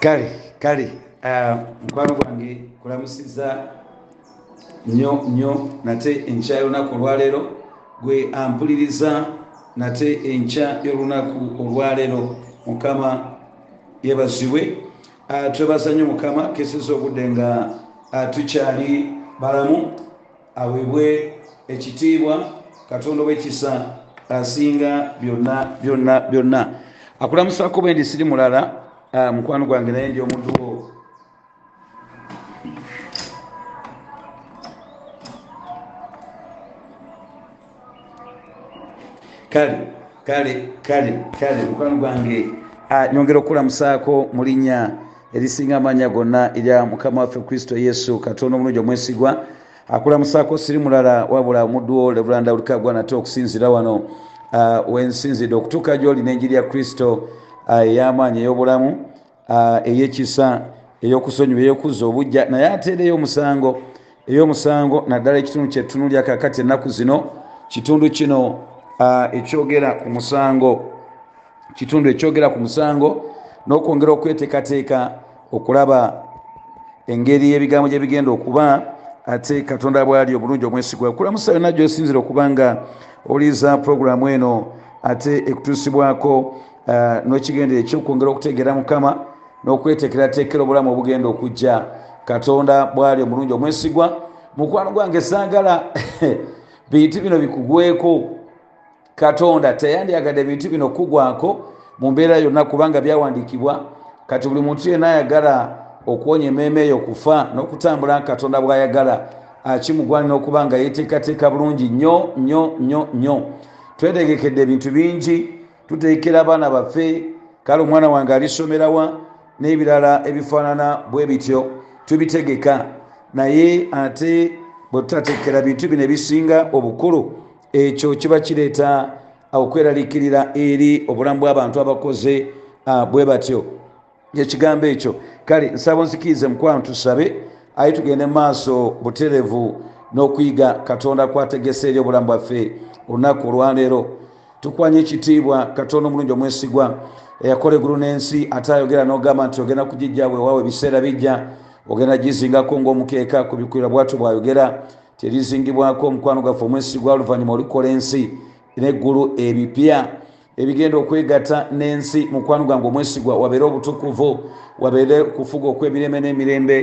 kale kale ah, mukwano gwange kulamusiza nnyo nnyo nate enkya y'olunaku olwaleero gwe ampuliriza nate enkya y'olunaku olwaleero. Mukama yebazibwe Ah, twebaza nnyo mukama keseza obudde nga ah, tukyali balamu aweebwe ekitiibwa katonda ow'ekisa asinga byonna byonna byonna. Akulamusako bwe ndi siri mulala mukwano gwange naye ndi omudduwo kale kale kale kale mukwano gwange. Ah, nyongera okulamusaako mu linnya erisinga amanya gonna erya mukama waffe kristo yesu katonda omulungi omwesigwa. Akulamusaako siri mulala wabula omudduwo lebulanda ulikagwa nate okusinzira wano. Uh, wensinzidde okutuuka gyoli n'enjiri ya kristo ey'amaanyi ey'obulamu uh, ey'ekisa ey'okusonyiwa ey'okuzza obujja naye ate era ey'omusango ey'omusango naddala ekitundu kyetunulya kakati ennaku zino kitundu kino uh, ekyogera ku musango kitundu ekyogera ku musango n'okwongera okweteekateeka okulaba engeri y'ebigambo gye bigenda okuba ate katonda bwali obulungi omwesigwa. Kulamusa yonna gyosinzira okuba nga oliza puroguramu eno ate ekutuusibwako n'ekigendero ekyokwongera okutegeera mukama n'okweteekerateekera obulamu obugenda okujja. Katonda bwali omulungi omwesigwa. Mukwano gwange saagala bintu bino bikugweko. Katonda teyandyagadde bintu bino kugwako mu mbeera yonna kubanga byawandiikibwa. Kati buli muntu yenna ayagala okuwonya emmeeme eyo kufa n'okutambula katonda bw'ayagala akimugwanira okuba nga yeteekateeka bulungi nnyo nnyo nnyo nnyo. Twetegekedde ebintu bingi tuteekera abaana baffe kale omwana wange alisomerawa n'ebirala ebifaanana bwe bityo tubitegeka. Naye ate bwe tutateekera bintu bino ebisinga obukulu ekyo kiba kireeta okweraliikirira eri obulamu bw'abantu abakoze bwe batyo. Ekigambo ekyo. Kale nsaba nzikirize mukwano tusabe aye tugende maaso buterevu n'okuyiga katonda kwategesa eri obulamu bwaffe olunaku olwaleero tukwanya ekitiibwa katonda omulungi omwesigwa eyakola eggulu n'ensi ate ayogera n'ogamba nti ogenda kugijjawe waawe ebiseera bijja ogenda gizingako ng'omukeeka ku bikwira bwatu bwayogera. Terizingibwako omukwano gwaffe omwesigwa oluvannyuma olikola ensi neggulu ebipya ebigenda okwegatta n'ensi mukwano gwange omwesigwa wabeere obutukuvu wabeere okufuga okw'emirembe n'emirembe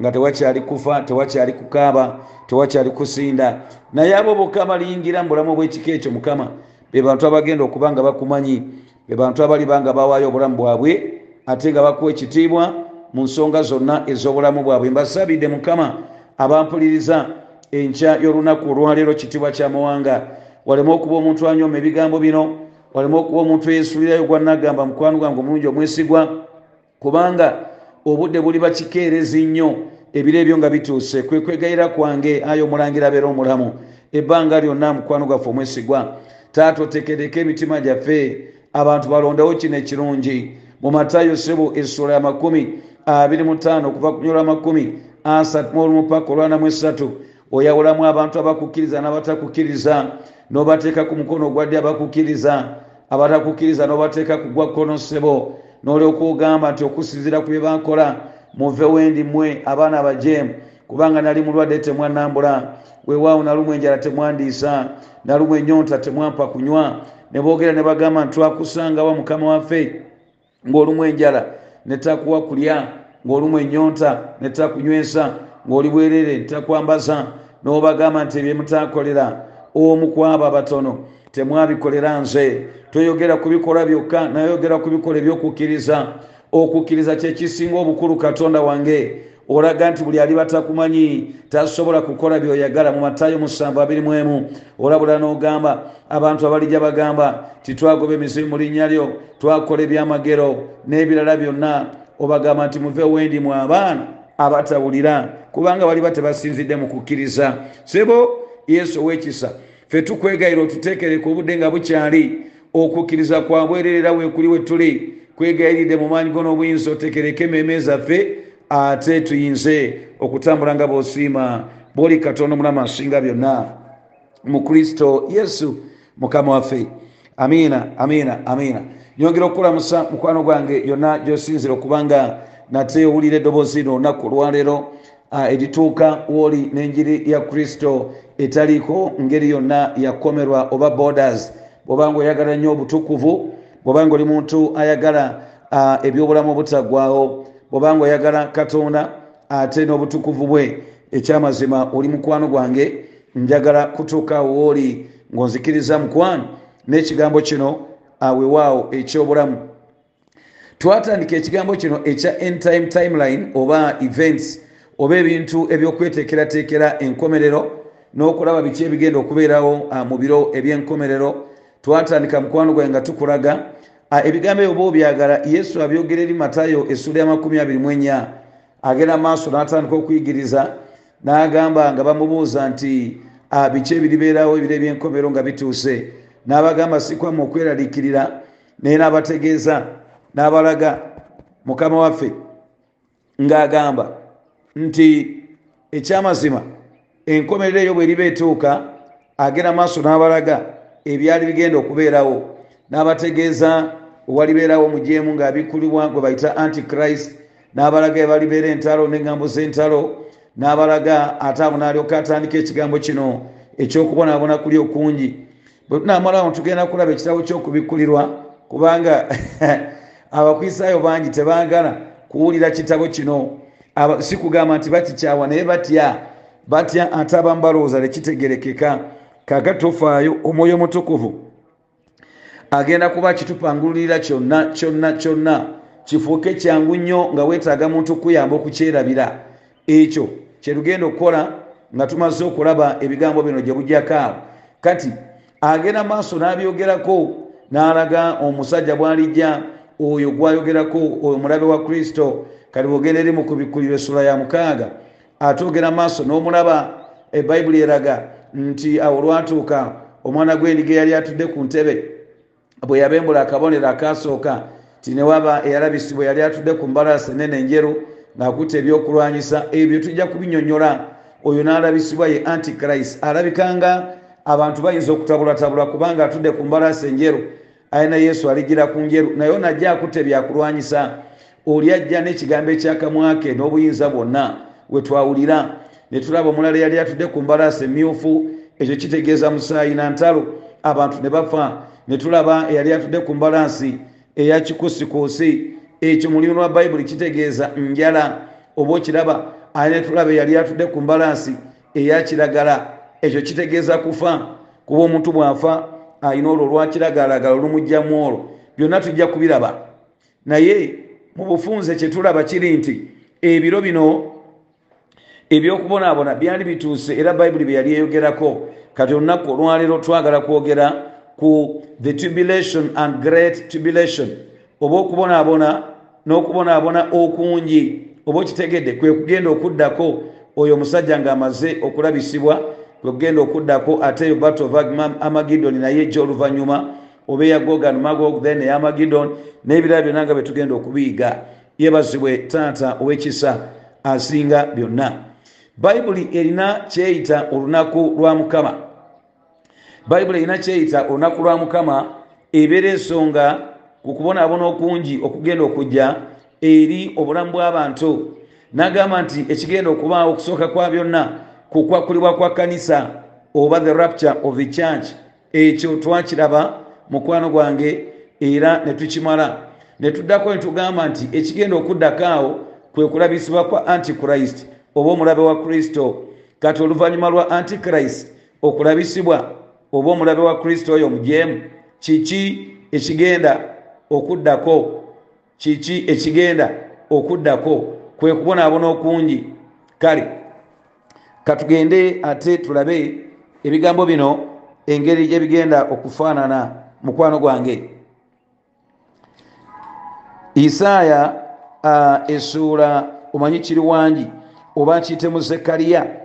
nga tewakyali kufa tewakyali kukaaba tewakyali kusinda. Naye abo bokka abaliyingira mu bulamu obw'ekika ekyo mukama be bantu abagenda okuba nga bakumanyi be bantu abaliba nga bawaayo obulamu bwabwe ate nga bakuwa ekitiibwa mu nsonga zonna ez'obulamu bwabwe. Mbasabidde mukama abampuliriza enkya y'olunaku olwaleero kitiibwa kyamawanga waleme okuba omuntu anyooma ebigambo bino waleme okuba omuntu eyesuulirayo gwanagamba mukwano gwange omulungi omwesigwa kubanga obudde buli bakikeerezi nnyo ebiro ebyo nga bituuse. Kwe kwegayira kwange ayo omulangira abeera omulamu. Ebbanga lyonna mukwano gwaffe omwesigwa taata otekereka emitima gyaffe. Abantu balondewo kino ekirungi. Mu matayo sebo essula ya makumi abiri mu ttaano okuva ku nyola makumi asatu mu olumu paka olwanamu esatu oyawulamu abantu abakukkiriza n'abatakukkiriza n'obateeka ku mukono ogwadde abakukkiriza? Abatakukkiriza n'obateeka ku gwa kkono ssebo n'olyoka ogamba nti okusinzira ku bye bakola muve wendi mmwe abaana abajeemu kubanga nali mulwadde temwanambula weewaawo nalumwa enjala temwandiisa nalumwa enyonta temwampa kunywa. Ne boogera ne bagamba nti twakusangawa mukama waffe ng'olumwa enjala netakuwa kulya ng'olumwa enyonta netakunywesa ng'oli bwerere ntakwambaza n'obagamba nti ebyemutakolera omu kwabo abatono temwabikolera nze. Toyogera ku bikola byokka nayogera ku bikola ebyokukkiriza. Okukkiriza kyekisinga obukulu katonda wange olaga nti buli ali batakumanyi tasobola kukola byoyagala mu matayo musanvu abiri mu emu. Olabula n'ogamba abantu abalijja bagamba titwagoba emizimu mu linnya lyo twakola ebyamagero n'ebirala byonna. Obagamba nti muve wendi mu abaana abatawulira kubanga bali batebasinzidde mu kukkiriza. Sebo yesu owekisa ffe tukwegayira otuteekereka obudde nga bukyali okukkiriza kwabwererera weekuli we tuli. Kwegayiridde mu maanyi go n'obuyinza otekereka emmeeme zaffe ate tuyinze okutambula nga bwosiima bwoli katonda omulamu asinga byonna. Mu kristo yesu mukama waffe. Amiina amiina amiina. Nyongera okukulamusa mukwano gwange yonna gyosinzira okubanga nate owulira eddoboozi lino olunaku olwaleero erituuka wooli n'enjiri ya kristo etaliiko ngeri yonna yakomerwa oba borders. Bwobanga oyagala nnyo obutukuvu bwobanga oli muntu ayagala ebyobulamu obutaggwawo bwobanga oyagala katonda ate n'obutukuvu bwe ekyamazima oli mukwano gwange njagala kutuuka wooli ng'onzikiriza mukwano n'ekigambo kino awewaawo ekyobulamu. Twatandika ekigambo kino ekya entime timeline oba events oba ebintu ebyokweteekerateekera enkomerero n'okulaba biki ebigenda okubeerawo mu biro ebyenkomerero. Twatandika mukwano gwange nga tukulaga ebigambo ebyo oba obyagala yesu abyogera eri matayo essula ya 24 agenda maaso n'atandika okuyigiriza n'agamba nga bamubuuza nti biki ebiribeerawo ebiro ebyenkomero nga bituuse? N'abagamba sikwamu okweraliikirira. Naye n'abategeeza n'abalaga mukama waffe ng'agamba nti ekyamazima enkomerero eyo bweriba etuuka agenda maaso n'abalaga ebyali bigenda okubeerawo. N'abategeeza owalibeerawo mujeemu ng'abikkulibwa gwe bayita antichrist n'abalaga ebalibeera entalo n'engambo z'entalo n'abalaga ate abo n'alyoka atandika ekigambo kino ekyokubonaabona kuli okungi. Bwe tunamalawo tugenda kulaba ekitabo ky'okubikkulirwa kubanga abakwisaayo bangi tebaagala kuwulira kitabo kino. Si kugamba nti batikyawa naye batya batya ate abamu balowooza tekitegerekeka kaka tofaayo omwoyo mutukuvu agenda kuba kitupangululira kyonna kyonna kyonna. Kifuuke kyangu nnyo nga weetaaga muntu kuyamba okukyerabira. Ekyo kyetugenda okukola nga tumaze okulaba ebigambo bino gye bujjakaawo kati agenda maaso n'abyogerako n'alaga omusajja bw'alijja oyo gwayogerako oyo mulabe wa kristo. Kati bwogenda eri mu kubikkulira essula ya mukaaga ate ogenda maaso n'omulaba ebayibuli eraga nti awo olwatuuka omwana gw'endiga eyali atudde ku ntebe bwe yabembula akabonero akasooka ti newaba eyalabisibwa yali atudde ku mbalasi enene enjeru ng'akutte ebyokulwanyisa ebyo tujja kubinyonyola oyo n'alabisibwa ye antichrist. Alabikanga abantu bayinza okutabulatabula kubanga atudde ku mbalasi enjeru alina yesu aligira ku njeru naye onajja akutte byakulwanyisa. Oli ajja n'ekigambo ekyakamwake n'obuyinza bwonna we twawulira. Ne tulaba omulala yali atudde ku mbalasi emyufu ekyo kitegeeza musaayi na ntalo. Abantu ne bafa ne tulaba eyali atudde ku mbalansi eya kikusikuusi ekyo mulimu lwa bayibuli kitegeeza njala oba okiraba ali ne tulaba eyali atudde ku mbalansi eya kiragala ekyo kitegeeza kufa kuba omuntu bw'afa ayina olwo olwakiragalagala olumugjamu olwo. Byonna tujja kubiraba. Naye mu bufunze kyetulaba kiri nti ebiro bino ebyokubonaabona byali bituuse era bayibuli bye yali eyogerako. Kati olunaku olwaleero twagala kwogera ku the tribulation and great tribulation. Oba okubonaabona n'okubonaabona okungi oba okitegedde kwe kugenda okuddako oyo omusajja ng'amaze okulabisibwa kwe kugenda okuddako ate eyo battle of amagidon naye egy'oluvannyuma oba eya gogan magog then eyamagidon n'ebirala byonna nga bye tugenda okubiyiga yebazibwe taata ow'ekisa asinga byonna. Bayibuli erina kyeyita olunaku lwa mukama bayibuli erina kyeyita olunaku lwa mukama ebeera ensonga ku kubonaabona okungi okugenda okujja eri obulamu bw'abantu. N'agamba nti ekigenda okubaawo okusooka kwa byonna ku kwakkulibwa kwa kanisa oba the rapture of the church ekyo twakiraba mukwano gwange era ne tukimala. Ne tuddako ne tugamba nti ekigenda okuddako awo kwe kulabisibwa kwa antichrist oba omulabe wa kristo. Kati oluvannyuma lwa antichrist okulabisibwa oba omulabe wa kristo oyo omujeemu kiki ekigenda okuddako? Kiki ekigenda okuddako? Kwe kubonaabona okungi. Kale katugende ate tulabe ebigambo bino engeri gyebigenda okufaanana mukwano gwange. Isaaya uh, esuula omanyi kiri wangi oba kiyitemu zekaliya?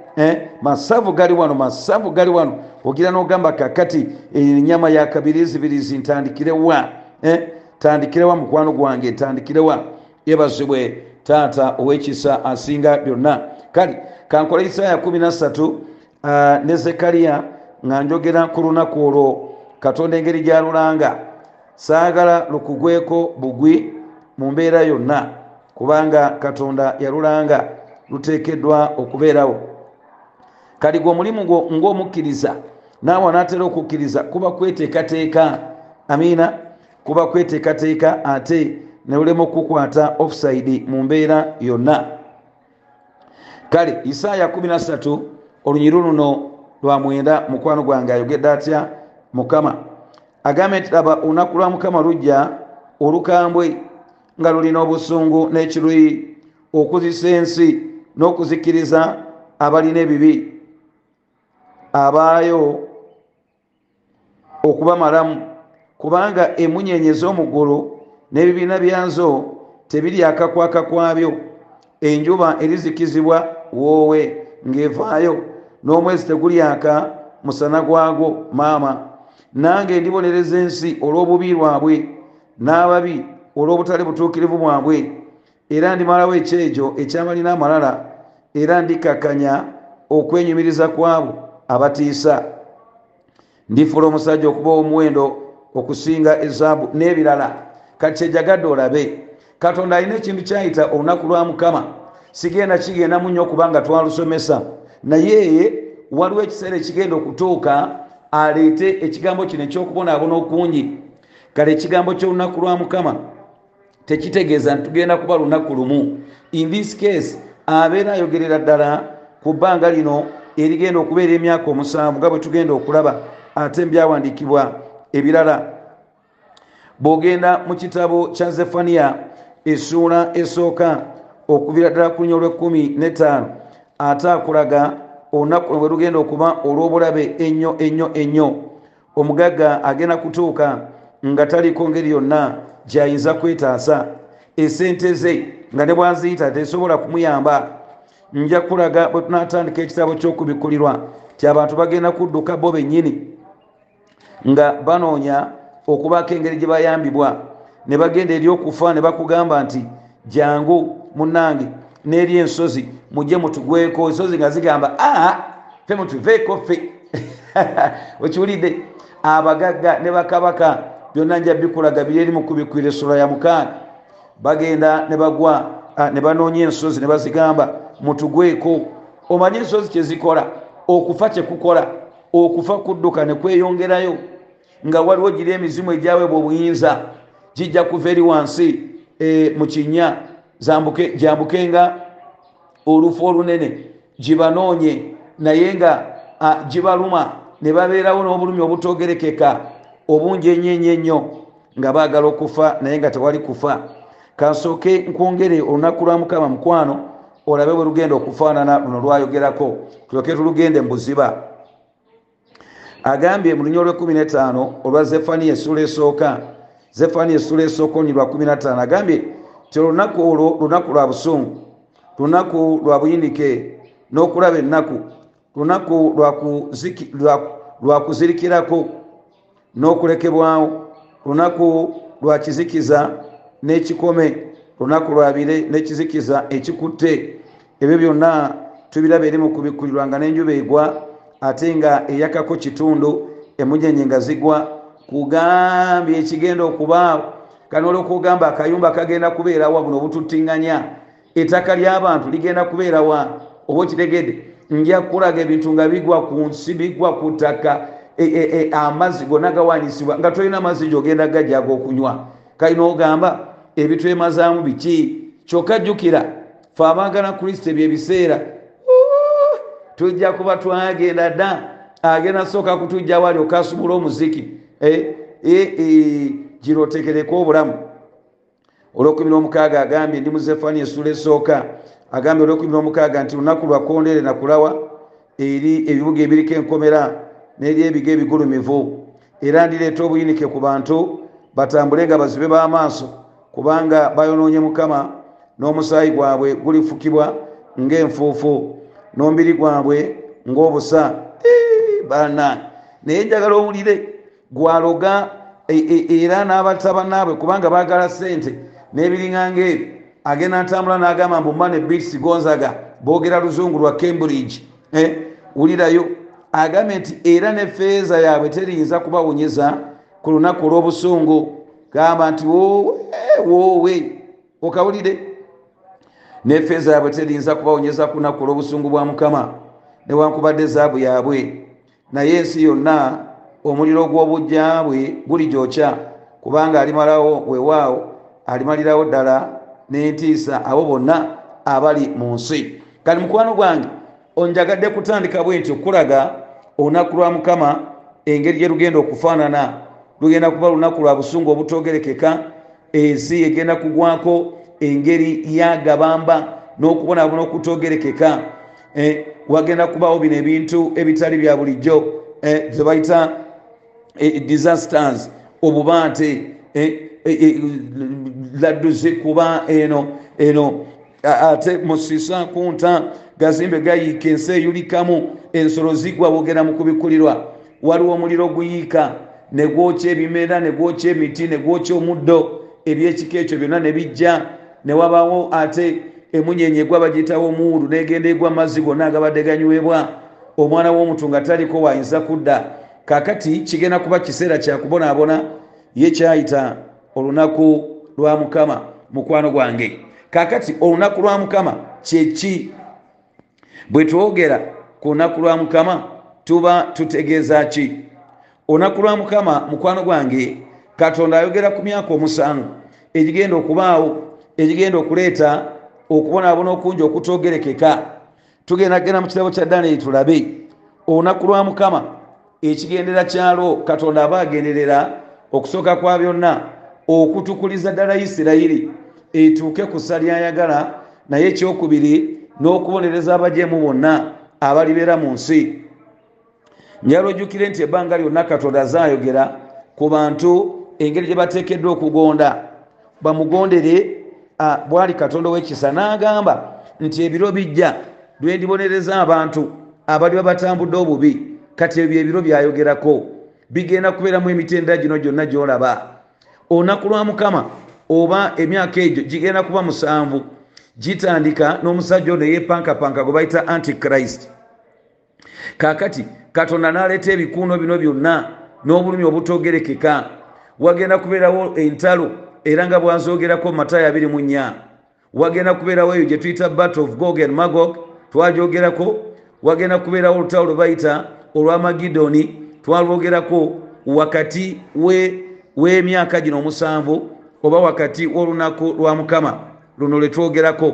Masavu gali wano masavu gali wano. Ogira nogamba kakati enyama yakabiriizibirizi ntandikirewa eh? tandikirewa mukwano gwange ntandikirewa yebazibwe taata owekisa asinga byonna. Kale kankola isaaya 13 uh, ne zekaliya nga njogera ku lunaku olwo katonda engeri gyalulanga saagala lukugweko bugwi mu mbeera yonna kubanga katonda yalulanga luteekeddwa okubeerawo kati gwe omulimu ng'omukkiriza naawe anaatera okukkiriza kuba kweteekateeka. Amiina kuba kweteekateeka ate neulema okukwata offside mu mbeera yonna. Kale isaaya 13 olunyiru luno lwa mwenda mukwano gwange ayogedde atya? Mukama agambe nti laba olunaku lwa mukama lujja olukambwe nga lulina obusungu n'ekiruyi okuzisa ensi n'okuzikiriza abalina ebibi abaayo okuba malamu. Kubanga emunyenye z'omuggulu n'ebibiina byazo tebiri akakwaka kwabyo. Enjuba erizikizibwa woowe ng'evaayo n'omwezi tegulyaka musana gwagwo maama. Nange ndibonereza ensi olw'obubi lwabwe n'ababi olw'obutali butuukirivu bwabwe. Era ndimalawo ekyejo ekyamalina amalala era ndikakanya okwenyumiriza kwabo abatiisa. Ndifuula omusajja okuba omuwendo okusinga ezaabu n'ebirala. Kati kyejagadde olabe katonda alina ekintu kyayita olunaku lwa mukama. Sigenda kigenda mu nnyo okubanga twalusomesa. Naye waliwo ekiseera ekigenda okutuuka aleete ekigambo kino ekyokubonaabona okungi. Kale ekigambo ky'olunaku lwa mukama tekitegeeza nti tugenda kuba lunaku lumu. In this case abeera ayogerera ddala ku bbanga lino erigenda okubeera emyaka omusanvu nga bwe tugenda okulaba ate mbyawandiikibwa ebirala. Bw'ogenda mu kitabo kya zefaniya essuula esooka okubira ddala ku lunya olw'ekkumi n'ettaano ate akulaga olunaku bwe lugenda okuba olw'obulabe ennyo ennyo ennyo. Omugagga agenda kutuuka nga taliko ngeri yonna gyayinza kwetaasa. Esente ze nga ne bwaziyita tesobola kumuyamba nja kulaga bwe tunatandika ekitabo ky'okubikkulirwa ti abantu bagenda kudduka bo bennyini nga banoonya okubaako engeri gye bayambibwa. Ne bagenda eri okufa ne bakugamba nti jangu munange n'eri ensozi mujje mutugweko ensozi nga zigamba aa fe mutuveeko ffe. Okiwulidde abagagga ne bakabaka byonna nja bikulaga biri eri mukubikwira essula ya mukaaga bagenda ne bagwa ne banoonya ensozi ne bazigamba mutugweko. Omanyi ensozi kyezikola? Okufa kyekukola? Okufa kudduka ne kweyongerayo? Nga waliwo giri emizimu egyaweebwa obuyinza? Gijja kuva eri wansi e, mu kinnya. Jambukenga olufu olunene. Gibanoonye naye nga gibaluma. Ne babeerawo n'obulumi obutogerekeka. Obungi ennyo ennyo nga baagala okufa naye nga tewali kufa. Kansooke nkwongere olunaku lwa mukama mukwano olabe bwe lugenda okufaanana luno lwayogerako. Tulyoke tulugende mu buziba. Agambye mu lunya olwekumi netaano olwa zefaniya essula esooka zefaniya essula esooka onyi lwa kumi nataano agambye ti olunaku olwo lunaku lwa busungu lunaku lwa buyinike n'okulaba ennaku lunaku lwa kuzirikirako n'okulekebwawo lunaku lwa kizikiza n'ekikome lunaku lwabire n'ekizikiza ekikutte ebyo byonna tubiraba eri mu kubikkulirwa nga n'enjuba egwa ate nga eyakako kitundu emunyenye nga zigwa kugambye ekigenda okubaawo kano olwokugamba akayumba kagenda kubeerawa buno obututiŋŋanya ettaka ly'abantu ligenda kubeerawa oba okitegedde? Nja kulaga ebintu nga bigwa ku nsi bigwa ku ttaka amazzi gonna gawanisibwa nga tolina amazzi gyogenda gajjaga okunywa kalina ogamba ebitwemazaamu biki? Kyokka jjukira fe abaagala kristo ebyo ebiseera tujja kuba twagenda dda. Agenda sooka kutujja wali okasumula omuziki gira otekereko obulamu. Olwokumi n'omukaaga agambye ndi muzefani esula esooka. Agambye olwokumi n'omukaaga nti lunaku lwakondere nakulawa eri ebibuga ebiriko enkomera n'eri ebigo ebigulumivu. Era ndireeta obuyinike ku bantu batambule nga bazibe b'amaaso kubanga bayonoonye mukama n'omusaayi gwabwe gulifukibwa ng'enfuufu n'omubiri gwabwe ng'obusa. Bana naye njagala owulire gwaloga era n'abatabanaabwe kubanga baagala sente n'ebiriŋanga ebyo. Agenda ntambula n'agamba mbu mane bits gonzaga boogera luzungu lwa cambridge wulirayo. Agambye nti era nefeeza yaabwe teriyinza kubawonyeza ku lunaku olw'obusungu. Gamba nti woowe woowe. Okawulire nefeeza yaabwe terinza kubawonyeza ku lunaku olw'obusungu bwa mukama newankubadde zaabu yaabwe. Naye ensi yonna omuliro gw'obujjabwe guli gyokya kubanga alimalawo weewaawo alimalirawo ddala n'entiisa abo bonna abali mu nsi. Kati mukwano gwange onjagadde kutandika bwe nti okulaga olunaku lwa mukama engeri gye lugenda okufaanana. Lugenda kuba lunaku lwa busungu obutogerekeka ensi egenda kugwako engeri yagabamba n'okubonaabona okutogerekeka eh, wagenda kubawo bino ebintu ebitali bya bulijjo zebayita eh, disasters obubaate eh, eh, eh, ladduzi kuba eno eno. Ate musisa kunta gazimbe gayiika ensi eyulikamu ensolo zigwa bogera mu kubikulirwa. Waliwo omuliro guyiika negwokya ebimera negwokya emiti negwokya omuddo ebyekika ekyo byonna nebijja newabawo ate emunyenye egwa bagiyitawo omuwulu negenda egwa amazzi gonna agabadde ganywebwa omwana w'omuntu nga taliko wayinza kudda. Kakati kigenda kuba kiseera kyakubonaabona ye kyayita olunaku lwa mukama mukwano gwange. Kakati olunaku lwa mukama kyeki bwe twogera ku lunaku lwa mukama tuba tutegeeza ki? Olunaku lwa mukama mukwano gwange katonda ayogera ku myaka omusanvu egigenda okubaawo egigenda okuleeta okubonaabona okungi okutogerekeka. Tugenda genda mu kitabo kya daniyeri tulabe. Olunaku lwa mukama ekigendera kyalwo katonda aba agenderera okusooka kwa byonna okutukuliza ddala isirayiri etuuke ku ssa lyayagala naye ekyokubiri n'okubonereza abajeemu bonna abalibeera mu nsi. Njala ojjukire nti ebbanga lyonna katonda azaayogera ku bantu engeri gye bateekeddwa okugonda. Bamugondere bwali katonda w'ekisa n'agamba nti ebiro bijja lwe ndibonereza abantu abali babatambudde obubi kati ebyo ebiro byayogerako bigenda kubeeramu emitendera gino gyonna gyolaba. Olunaku lwa mukama oba emyaka egyo gigenda kuba musanvu gitandika n'omusajja ono yepankapanka gwe bayita antichrist. Kakati katonda n'aleeta ebikuuno bino byonna n'obulumi obutogerekeka wagenda kubeerawo entalo era nga bwanzogerako mu matayo abiri mu nnya wagenda kubeerawo eyo gye tuyita bat of gog and magog twagyogerako wagenda kubeerawo olutalo lwe bayita olwamagidoni twalwogerako wakati w'emyaka gino omusanvu oba wakati w'olunaku lwa mukama luno lwe twogerako.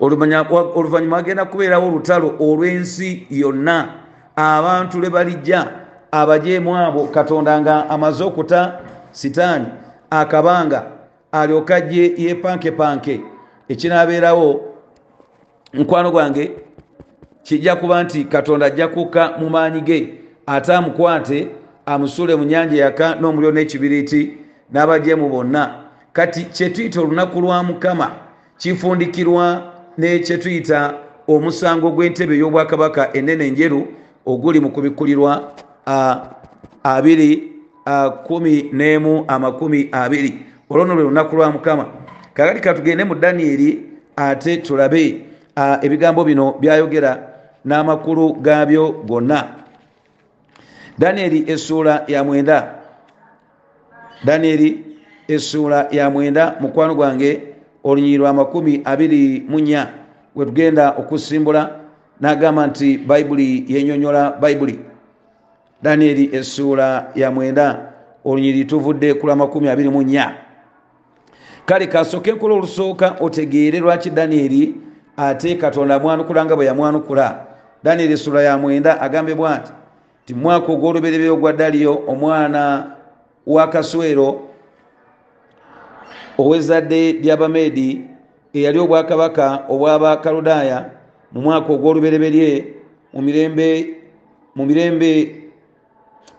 Oluvannyuma wagenda kubeerawo olutalo olw'ensi yonna abantu lwe balijja abajeemu abo katonda nga amaze okuta sitaani akabanga alyoka ajje yepankepanke ekinaabeerawo mukwano gwange kijja kuba nti katonda ajja kukka mu maanyi ge ate amukwate amusuule mu nyanja yaka n'omuliro n'ekibiriiti n'abajeemu bonna. Kati kyetuyita olunaku lwa mukama kifundikirwa nekyetuyita omusango gw'entebe ey'obwakabaka enene enjeru oguli mu kubikulirwa abiri kumi n'emu amakumi abiri. Olwono lwe lunaku lwa mukama. Kakati katugende mu daniyeri ate tulabe ebigambo bino byayogera n'amakulu gaabyo gonna. Daniyeri essuula ya mwenda. Daniyeri essuula ya mwenda. Mukwano gwange olunyiri lwa makumi abiri mu nnya. We tugenda okusimbula n'agamba nti bayibuli yenyonyola bayibuli daniyeri essuula ya mwenda olunyiri tuvudde ku lwa makumi abiri mu nnya. Kale kasooke enkola olusooka otegeere lwaki daniyeri ate katonda amwanukula nga bwe yamwanukula. Daniyeri essuula ya mwenda agambibwa nti ti mwaka ogw'oluberebere ogwa daliyo omwana wa kaswero ow'ezzadde ly'abameedi eyali obwakabaka obw'abakaludaaya mu mwaka ogw'olubereberye mu mirembe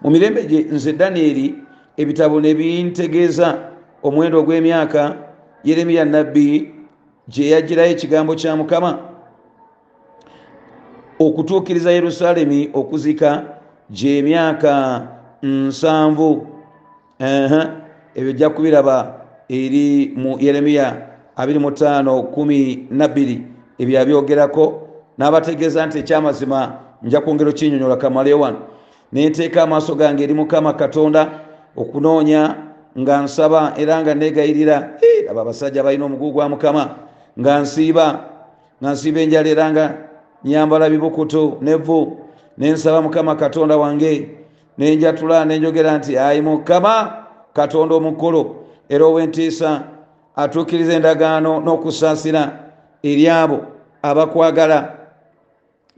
mu mirembe gye nze daniyeri ebitabo ne bintegeeza omuwendo ogw'emyaka yeremiya nabbi gye yagirayo ekigambo kya mukama okutuukiriza yerusaalemi okuzika gy'emyaka nsanvu. Ebyo jja kubiraba eri mu yeremiya 25 ebyo abyogerako n'abategeeza nti ekyamazima nja kwongero kinyonyola kamale nenteeka amaaso gange eri mukama katonda okunoonya nga nsaba era nga negayirira aba abasajja balina omugugu gwa mukama. Nga nsiiba nga nsiiba enjala era nga nyambala bibukutu nevu nensaba mukama katonda wange nenjatula nenjogera nti ayi mukama katonda omukulu era owentiisa atuukiriza endagaano n'okusaasira eri abo abakwagala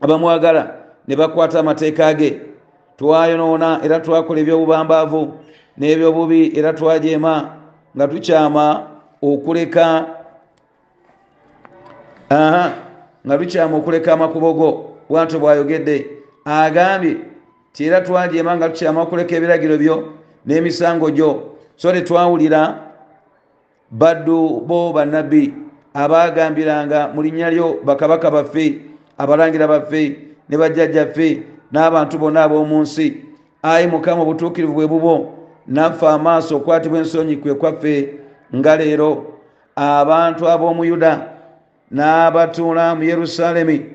abamwagala ne bakwata amateeka ge twayonoona era twakola ebyobubambaavu n'ebyobubi era twajeema nga tukyama okuleka nga tukyama okuleka amakubo go. Bwanto bwayogedde agambye ti era twajeema nga tukyama okuleka ebiragiro byo n'emisango gyo. So tetwawulira baddu bo bannabbi abagambiranga mu linnya lyo bakabaka baffe abalangira baffe ne bajjajjaffe n'abantu bonna ab'omu nsi. Ayi mukama obutuukirivu bwe bubo. Naffe amaaso okwatibwa ensonyi kwe kwaffe nga leero. Abantu ab'omu yuda n'abatuula mu yerusaalemi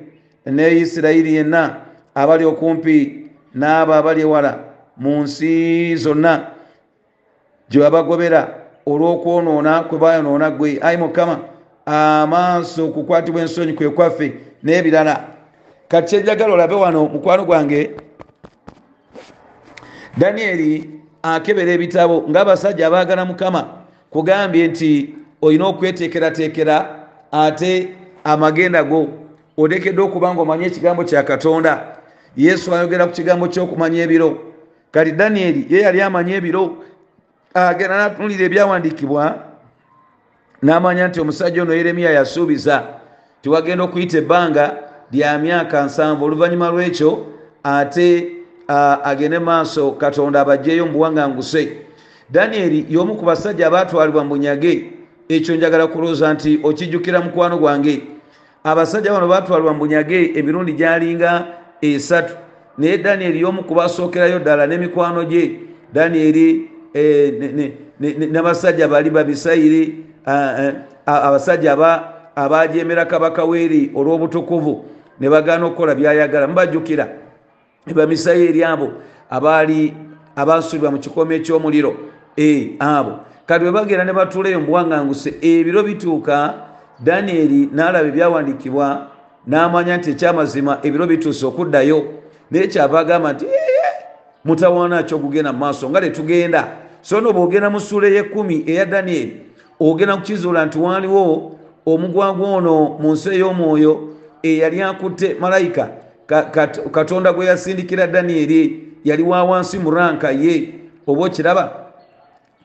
ne isirayiri yenna abali okumpi n'abo abali ewala mu nsi zonna gye babagobera olw'okwonoona kwe bayonoona gwe ayi mukama amaaso okukwatibwa ensonyi kwe kwaffe n'ebirala kati kyenjagala olabe wano mukwano gwange danyeri akebera ebitabo ng'abasajja abaagala mukama kugambye nti olina okweteekerateekera ate amagenda go oteekeddwa okuba nga omanye ekigambo kya katonda. Yesu ayogera ku kigambo ky'okumanya ebiro. Kati danyeri ye yali amanya ebiro agenda natunulira ebyawandiikibwa n'amanya nti omusajja ono yeremiya yasuubiza tiwagenda okuyita ebbanga lya myaka nsanvu. Oluvannyuma lw'ekyo ate agende maaso katonda abajjeeyo mu buwaŋŋanguse danyeri y'omu ku basajja abaatwalibwa mu bunyage ekyo njagala kulowooza nti okijjukira mukwano gwange. Abasajja bano baatwalibwa mu bunyage emirundi gyalinga esatu. Naye danyeri y'omu ku basookerayo ddala n'emikwano gye danyeri n'abasajja bali babisayiri abasajja abajemera kabaka weeri olw'obutukuvu ne bagaana okukola byayagala. Mubajjukira bamisayiri abo abaali abasuulibwa mu kikome ekyomuliro. Abo. Kati bwe bagenda ne batuulayo mubuwaŋŋanguse ebiro bituuka danyeri n'alaba ebyawandiikibwa n'amanya nti ekyamazima ebiro bituuse okuddayo. Naye kyava agamba nti mutawaana kyogugenda mu maaso nga tetugenda. So no bwogenda mu ssuula ey'ekkumi eya danyeri ogenda kukizuula nti waaliwo omugwagwa ono mu nsi ey'omwoyo eyali akutte malayika. Katonda gwe yasindikira danyeri yali wa wansi mu ranka ye. Oba okiraba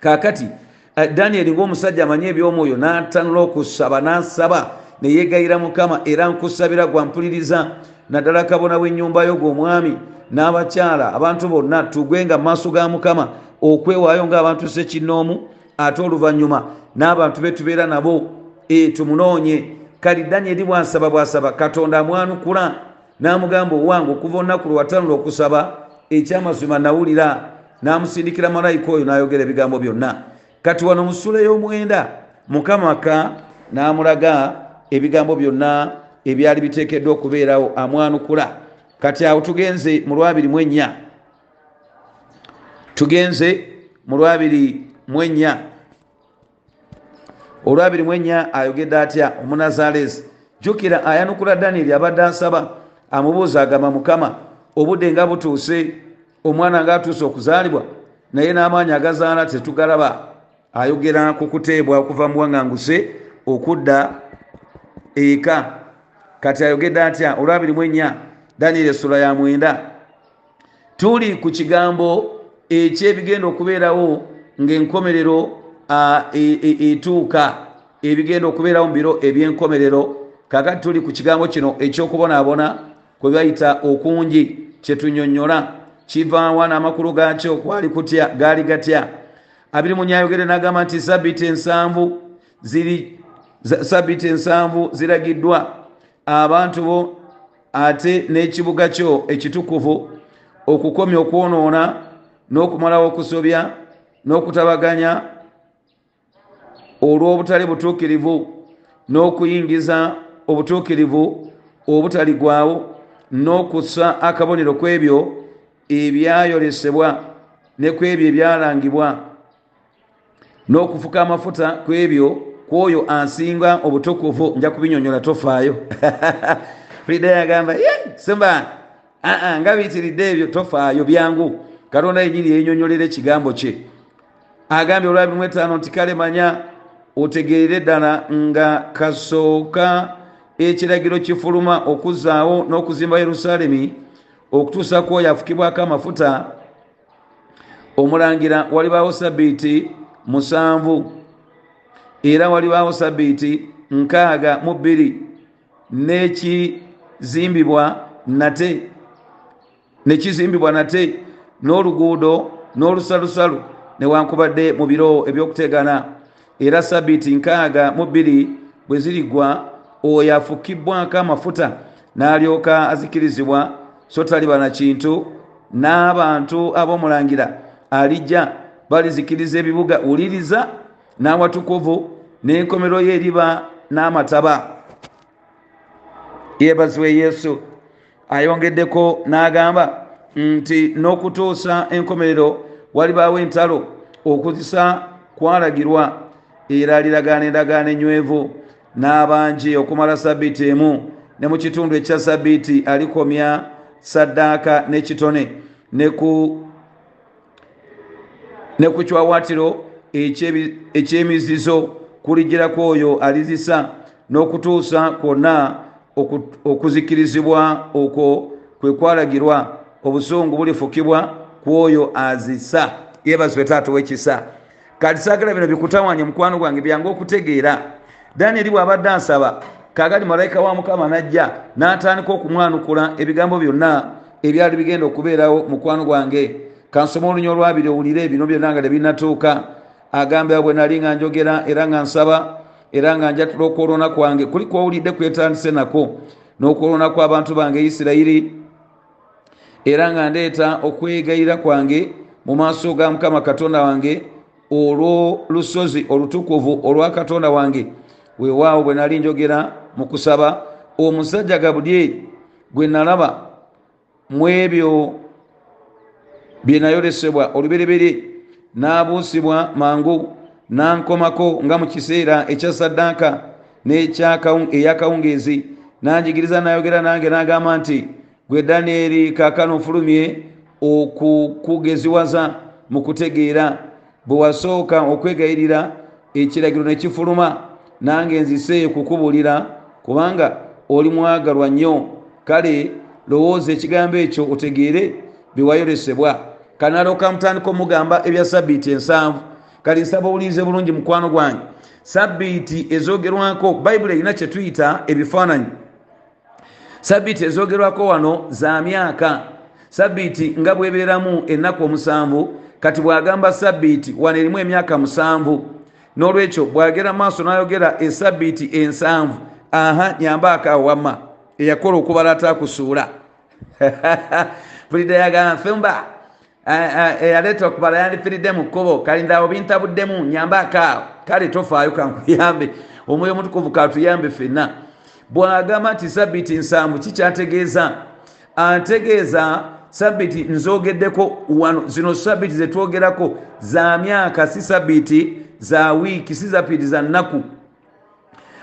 kakati danyeri ngaomusajja amanye ebyomwoyo n'atanula okusaba n'asaba neyegayira mukama era nkusabira gwampuliriza naddala kabona w'ennyumba yo gw'omwami n'abakyala abantu bonna tugwenga mu maaso ga mukama okwewaayo ng'abantu sekinnoomu ate oluvannyuma n'abantu be tubeera nabo tumunoonye kali danyeri bwansaba bwasaba katonda amwanukula n'amugamba owange okuva olunaku lwe watanula okusaba ekyamazima nawulira n'amusindikira malayika oyo n'ayogera ebigambo byonna. Kati wano mu ssula y'omwenda mukama ka n'amulaga ebigambo byonna ebyali biteekeddwa okubeerawo amwanukula. Kati awo tugenze mu lwabiri mu ennya. Tugenze mu lwabiri mu ennya olwabiri mu ennya ayogedde atya omunazalesi jjukira ayanukula danyeri abadde asaba amubuuza agamba mukama obudde nga butuuse omwana ngaatuuse okuzaalibwa naye n'amaanyi agazaala tetugalaba. Ayogera ku kuteebwa okuva mu waŋŋanguse okudda eka. Kati ayogedde atya olwabirimu ennya danyeri essula ya mwenda tuli ku kigambo ekyebigenda okubeerawo ng'enkomerero etuuka ebigenda okubeerawo mu biro eby'enkomerero. Kakati tuli ku kigambo kino ekyokubonaabona kwe bayita okungi kyetunyonnyola kivaawa n'amakulu gaakyo kwali kutya gaali gatya. Abiri munyayogere n'agamba nti sabbiiti ensanvu ziri sabbiiti ensanvu ziragiddwa. Abantu bo ate n'ekibuga kyo ekitukuvu okukomya okwonoona n'okumalawo okusobya n'okutabaganya olw'obutali butuukirivu n'okuyingiza obutuukirivu obutaligwawo n'okussa akabonero ku ebyo ebyayolesebwa ne ku ebyo ebyalangibwa n'okufuka amafuta ku ebyo ku oyo ansinga obutukuvu nja kubinyonyola tofaayo. Fulida yagamba semba aa nga biyitiridde ebyo tofaayo byangu. Katonda yenyini yenyonyolera ekigambo kye. Agambye olwabimu etaano nti kale manya otegeerere ddala nga kasooka ekiragiro kifuluma okuzaawo n'okuzimba yerusaalemi okutuusa ku oyo afukibwako amafuta omulangira walibaawo sabbiiti musanvu. Era walibaawo sabbiiti nkaaga mu bbiri nekizimbibwa nate nekizimbibwa nate n'oluguudo n'olusalusalu newankubadde mu biro ebyokutegana era sabbiiti nkaaga mu bbiri bwe zirigwa oyo afukibwako amafuta n'alyoka azikirizibwa so taliba na kintu n'abantu ab'omulangira alijja balizikiriza ebibuga wuliriza n'awatukuvu n'enkomero ye eriba n'amataba. Yeebazibwe yesu. Ayongeddeko n'agamba nti n'okutuusa enkomerero walibaawo entalo okuzisa kwalagirwa era liragaana endagaano enywevu n'abangi okumala sabbiiti emu ne mu kitundu ekya sabbiiti alikomya saddaaka n'ekitone ne ku kiwawaatiro ekyemizizo kuligirako oyo alizisa n'okutuusa kwonna okuzikirizibwa okwo kwe kwalagirwa obusungu bulifukibwa ku oyo azisa. Yebazibwe taata wekisa kati saagala bino bikutawanye mukwano gwange byange okutegeera. Danyeri bw'abadde ansaba kagali malayika wa mukama najja n'atandika okumwanukula ebigambo byonna ebyali bigenda okubeerawo mukwano gwange. Kansoma olunya olwabiri owulire bino byonna nga tebinatuuka agambe bwe nali nga njogera era nga nsaba era nga njatula okwolona kwange kuli kwowulidde kwetandise nako n'okwolona kw'abantu bange isirayiri era nga ndeeta okwegayira kwange mu maaso ga mukama katonda wange olw'olusozi olutukuvu olwa katonda wange weewaawo bwe nali njogera mu kusaba omusajja gabulye gwe nalaba mu ebyo bye nayolesebwa olubereberye n'abuusibwa mangu nankomako nga mu kiseera ekya saddaaka eyakawungeezi nanjigiriza nayogera nange n'agamba nti gwe danyeri kaakano ofulumye okukugeziwaza mu kutegeera bwe wasooka okwegayirira ekiragiro ne kifuluma nange nzise kukubuulira kubanga oli mwagalwa nnyo. Kale lowooza ekigambo ekyo otegeere byewayolesebwa kanaloka mutandika omugamba ebya sabbiiti ensanvu. Kale nsaba owulirize bulungi mukwano gwange. Sabbiiti ezogerwako bayibuli erina kyetuyita ebifaananyi. Sabbiiti ezogerwako wano za myaka. Sabbiiti nga bwebeeramu ennaku omusanvu kati bwagamba sabbiiti wano erimu emyaka musanvu. N'olwekyo bwagera maaso n'ayogera esabbiiti ensanvu. Aha nyamba akawamma eyakola okubala atakusuula. Fulida yagamba eyaleeta okubala yandifiridde mu kkubo. Kalindaawo bintabuddemu nyamba akaawo. Kale tofaayo kankuyambe. Omwoyo omutukuvu katuyambe ffenna. Bwagamba nti sabbiiti nsanvu kikyategeeza ategeeza sabbiiti nzogeddeko wano zino sabbiiti zetwogerako za myaka si sabbiiti za wiiki si sabbiiti za nnaku.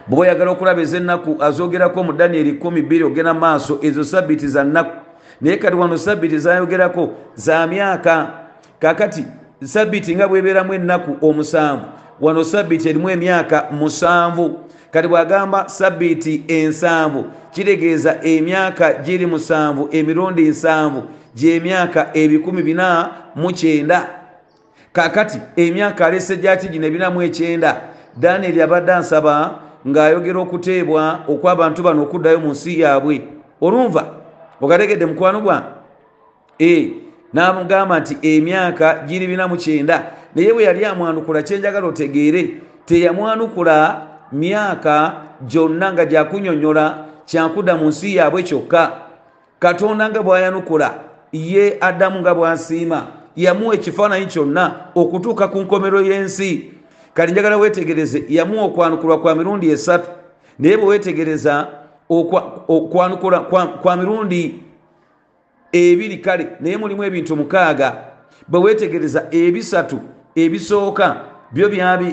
Bwe oyagala okulaba ez'ennaku azogerako mu danieri 12 ogenda maaso ezo sabbiiti za nnaku. Naye kati wano sabbiiti zayogerako za myaka kakati sabbiiti nga bwebeeramu ennaku omusanvu wano sabbiiti erimu emyaka musanvu. Kati bwagamba sabbiiti ensanvu kitegeeza emyaka giri musanvu emirundi nsanvu gyemyaka ebikumi bina mu kyenda. Kakati emyaka alese gyaki gino ebina mu ekyenda. Danieri abadde ansaba ng'ayogera okuteebwa okw'abantu bano okuddayo mu nsi yaabwe. Olumva okategedde mukwano gwa? E n'amugamba nti emyaka giri bina mu kyenda. Naye bwe yali amwanukula kyenjagala otegeere teyamwanukula myaka gyonna nga gyakunyonyola kyakudda mu nsi yaabwe kyokka. Katonda nga bwayanukula ye adamu nga bwasiima yamuwa ekifaananyi kyonna okutuuka ku nkomero y'ensi. Kati njagala weetegereze yamuwa okwanukulwa kwa mirundi esatu naye bwe weetegereza okwanukula kwa mirundi ebiri kale naye mulimu ebintu mukaaga bwe weetegereza ebisatu ebisooka byo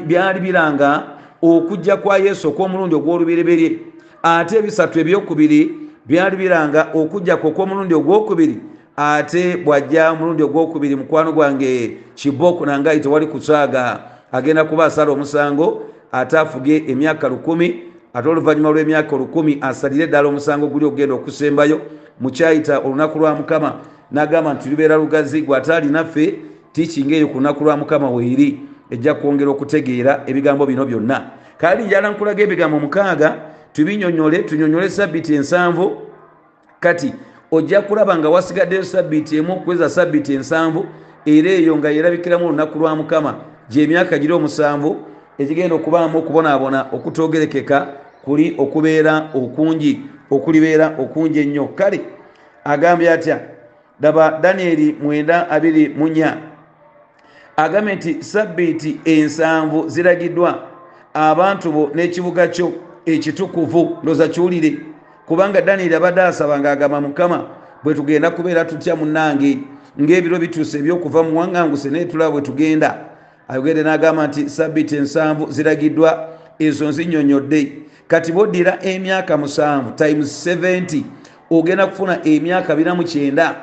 byali biranga okujja kwa yesu okw'omulundi ogw'olubereberye. Ate ebisatu ebyokubiri byali biranga okujjako okw'omulundi ogwokubiri ate bwajja omulundi ogwokubiri mukwano gwange kiboku nangai tewali kusaaga. Agenda kuba asala omusango ate afuge emyaka lukumi ate oluvannyuma lw'emyaka olukumi asalire eddala omusango guli okugenda okusembayo. Mukyayita olunaku lwa mukama nagamba nti lubeera lugazi gwe ate alinaffe tiikinga eyo ku lunaku lwa mukama weeri ejja kwongera okutegeera ebigambo bino byonna. Kali njala nkulaga ebigambo mukaaga tubinyonyole tunyonyole sabbiti ensanvu. Kati ojja kulaba nga wasigaddeyo sabbiti emu okuweza sabbiti ensanvu era eyo nga yerabikiramu olunaku lwa mukama. Gyemyaka giri omusanvu ekigenda okubaamu okubonaabona okutogerekeka kuli okubeera okungi okulibeera okungi ennyo. Kale agambye atya? Daba danyeri 924 agambye nti sabbiiti ensanvu ziragiddwa. Abantu bo n'ekibuga kyo ekitukuvu ndoza kiwulire kubanga danyeri abadde asaba ng'agamba mukama bwe tugenda kubeera tutya munnange ng'ebiro bituuse ebyokuva mu waŋŋanguse naye tulaba bwe tugenda. Ayogedde n'agamba nti sabbiiti ensanvu ziragiddwa ezo nzinyonyodde kati boddira emyaka musanvu times 70 ogenda kufuna emyaka 49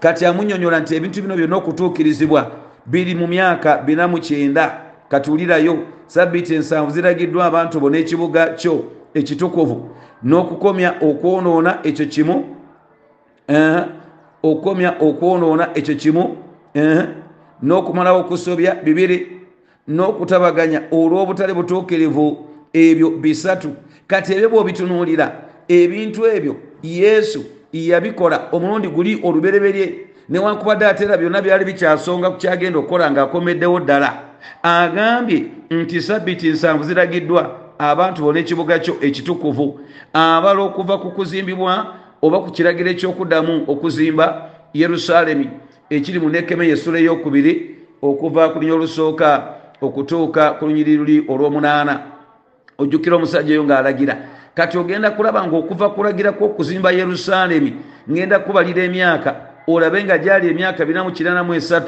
kati amunyonyola nti ebintu bino byonna okutuukirizibwa biri mu myaka 49 katuulirayo sabbiiti ensanvu ziragiddwa abantu bo n'ekibuga kyo ekitukuvu n'okukomya okwonoona ekyo kimu okukomya okwonoona ekyo kimu n'okumalawo okusobya bibiri n'okutabaganya olw'obutale butuukirivu ebyo bisatu. Kati ebyo bw'obitunuulira ebintu ebyo yesu yabikola omulundi guli olubereberye newankubadde ate era byonna byali bikyasonga ku kyagenda okukola ng'akomeddewo ddala. Agambye nti sabbiti nsanvu ziragiddwa abantu bona ekibuga kyo ekitukuvu. Abala okuva ku kuzimbibwa oba ku kiragiro ekyokuddamu okuzimba yerusaalemi ekiri mu nekeme yesula eyokubiri okuva ku lunya olusooka okutuuka ku lunyiri luli olw'omunaana. Ojjukira omusajja oyo ng'alagira kati ogenda kulaba ngaokuva kulagirako okuzimba yerusaalemi ngenda kubalira emyaka olabe nga gyali emyaka 483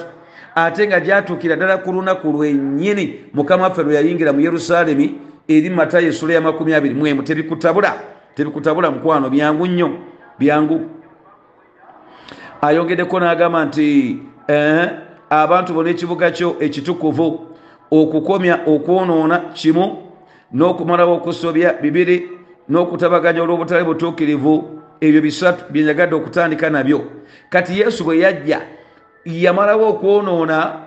ate nga gyatuukira ddala ku lunaku lwennyini. Mukama waffe lwe yayingira mu yerusaalemi eri matayo esula ya 21 tebikutabula tebikutabula mukwano byangu nnyo byangu. Ayongeddeko n'agamba nti abantu bona ekibuga kyo ekitukuvu okukomya okwonoona kimu n'okumalawo okusobya bibiri n'okutabaganya olw'obutale butuukirivu ebyo bisatu byenyagadde okutandika nabyo. Kati yesu bwe yajja yamalawo okwonoona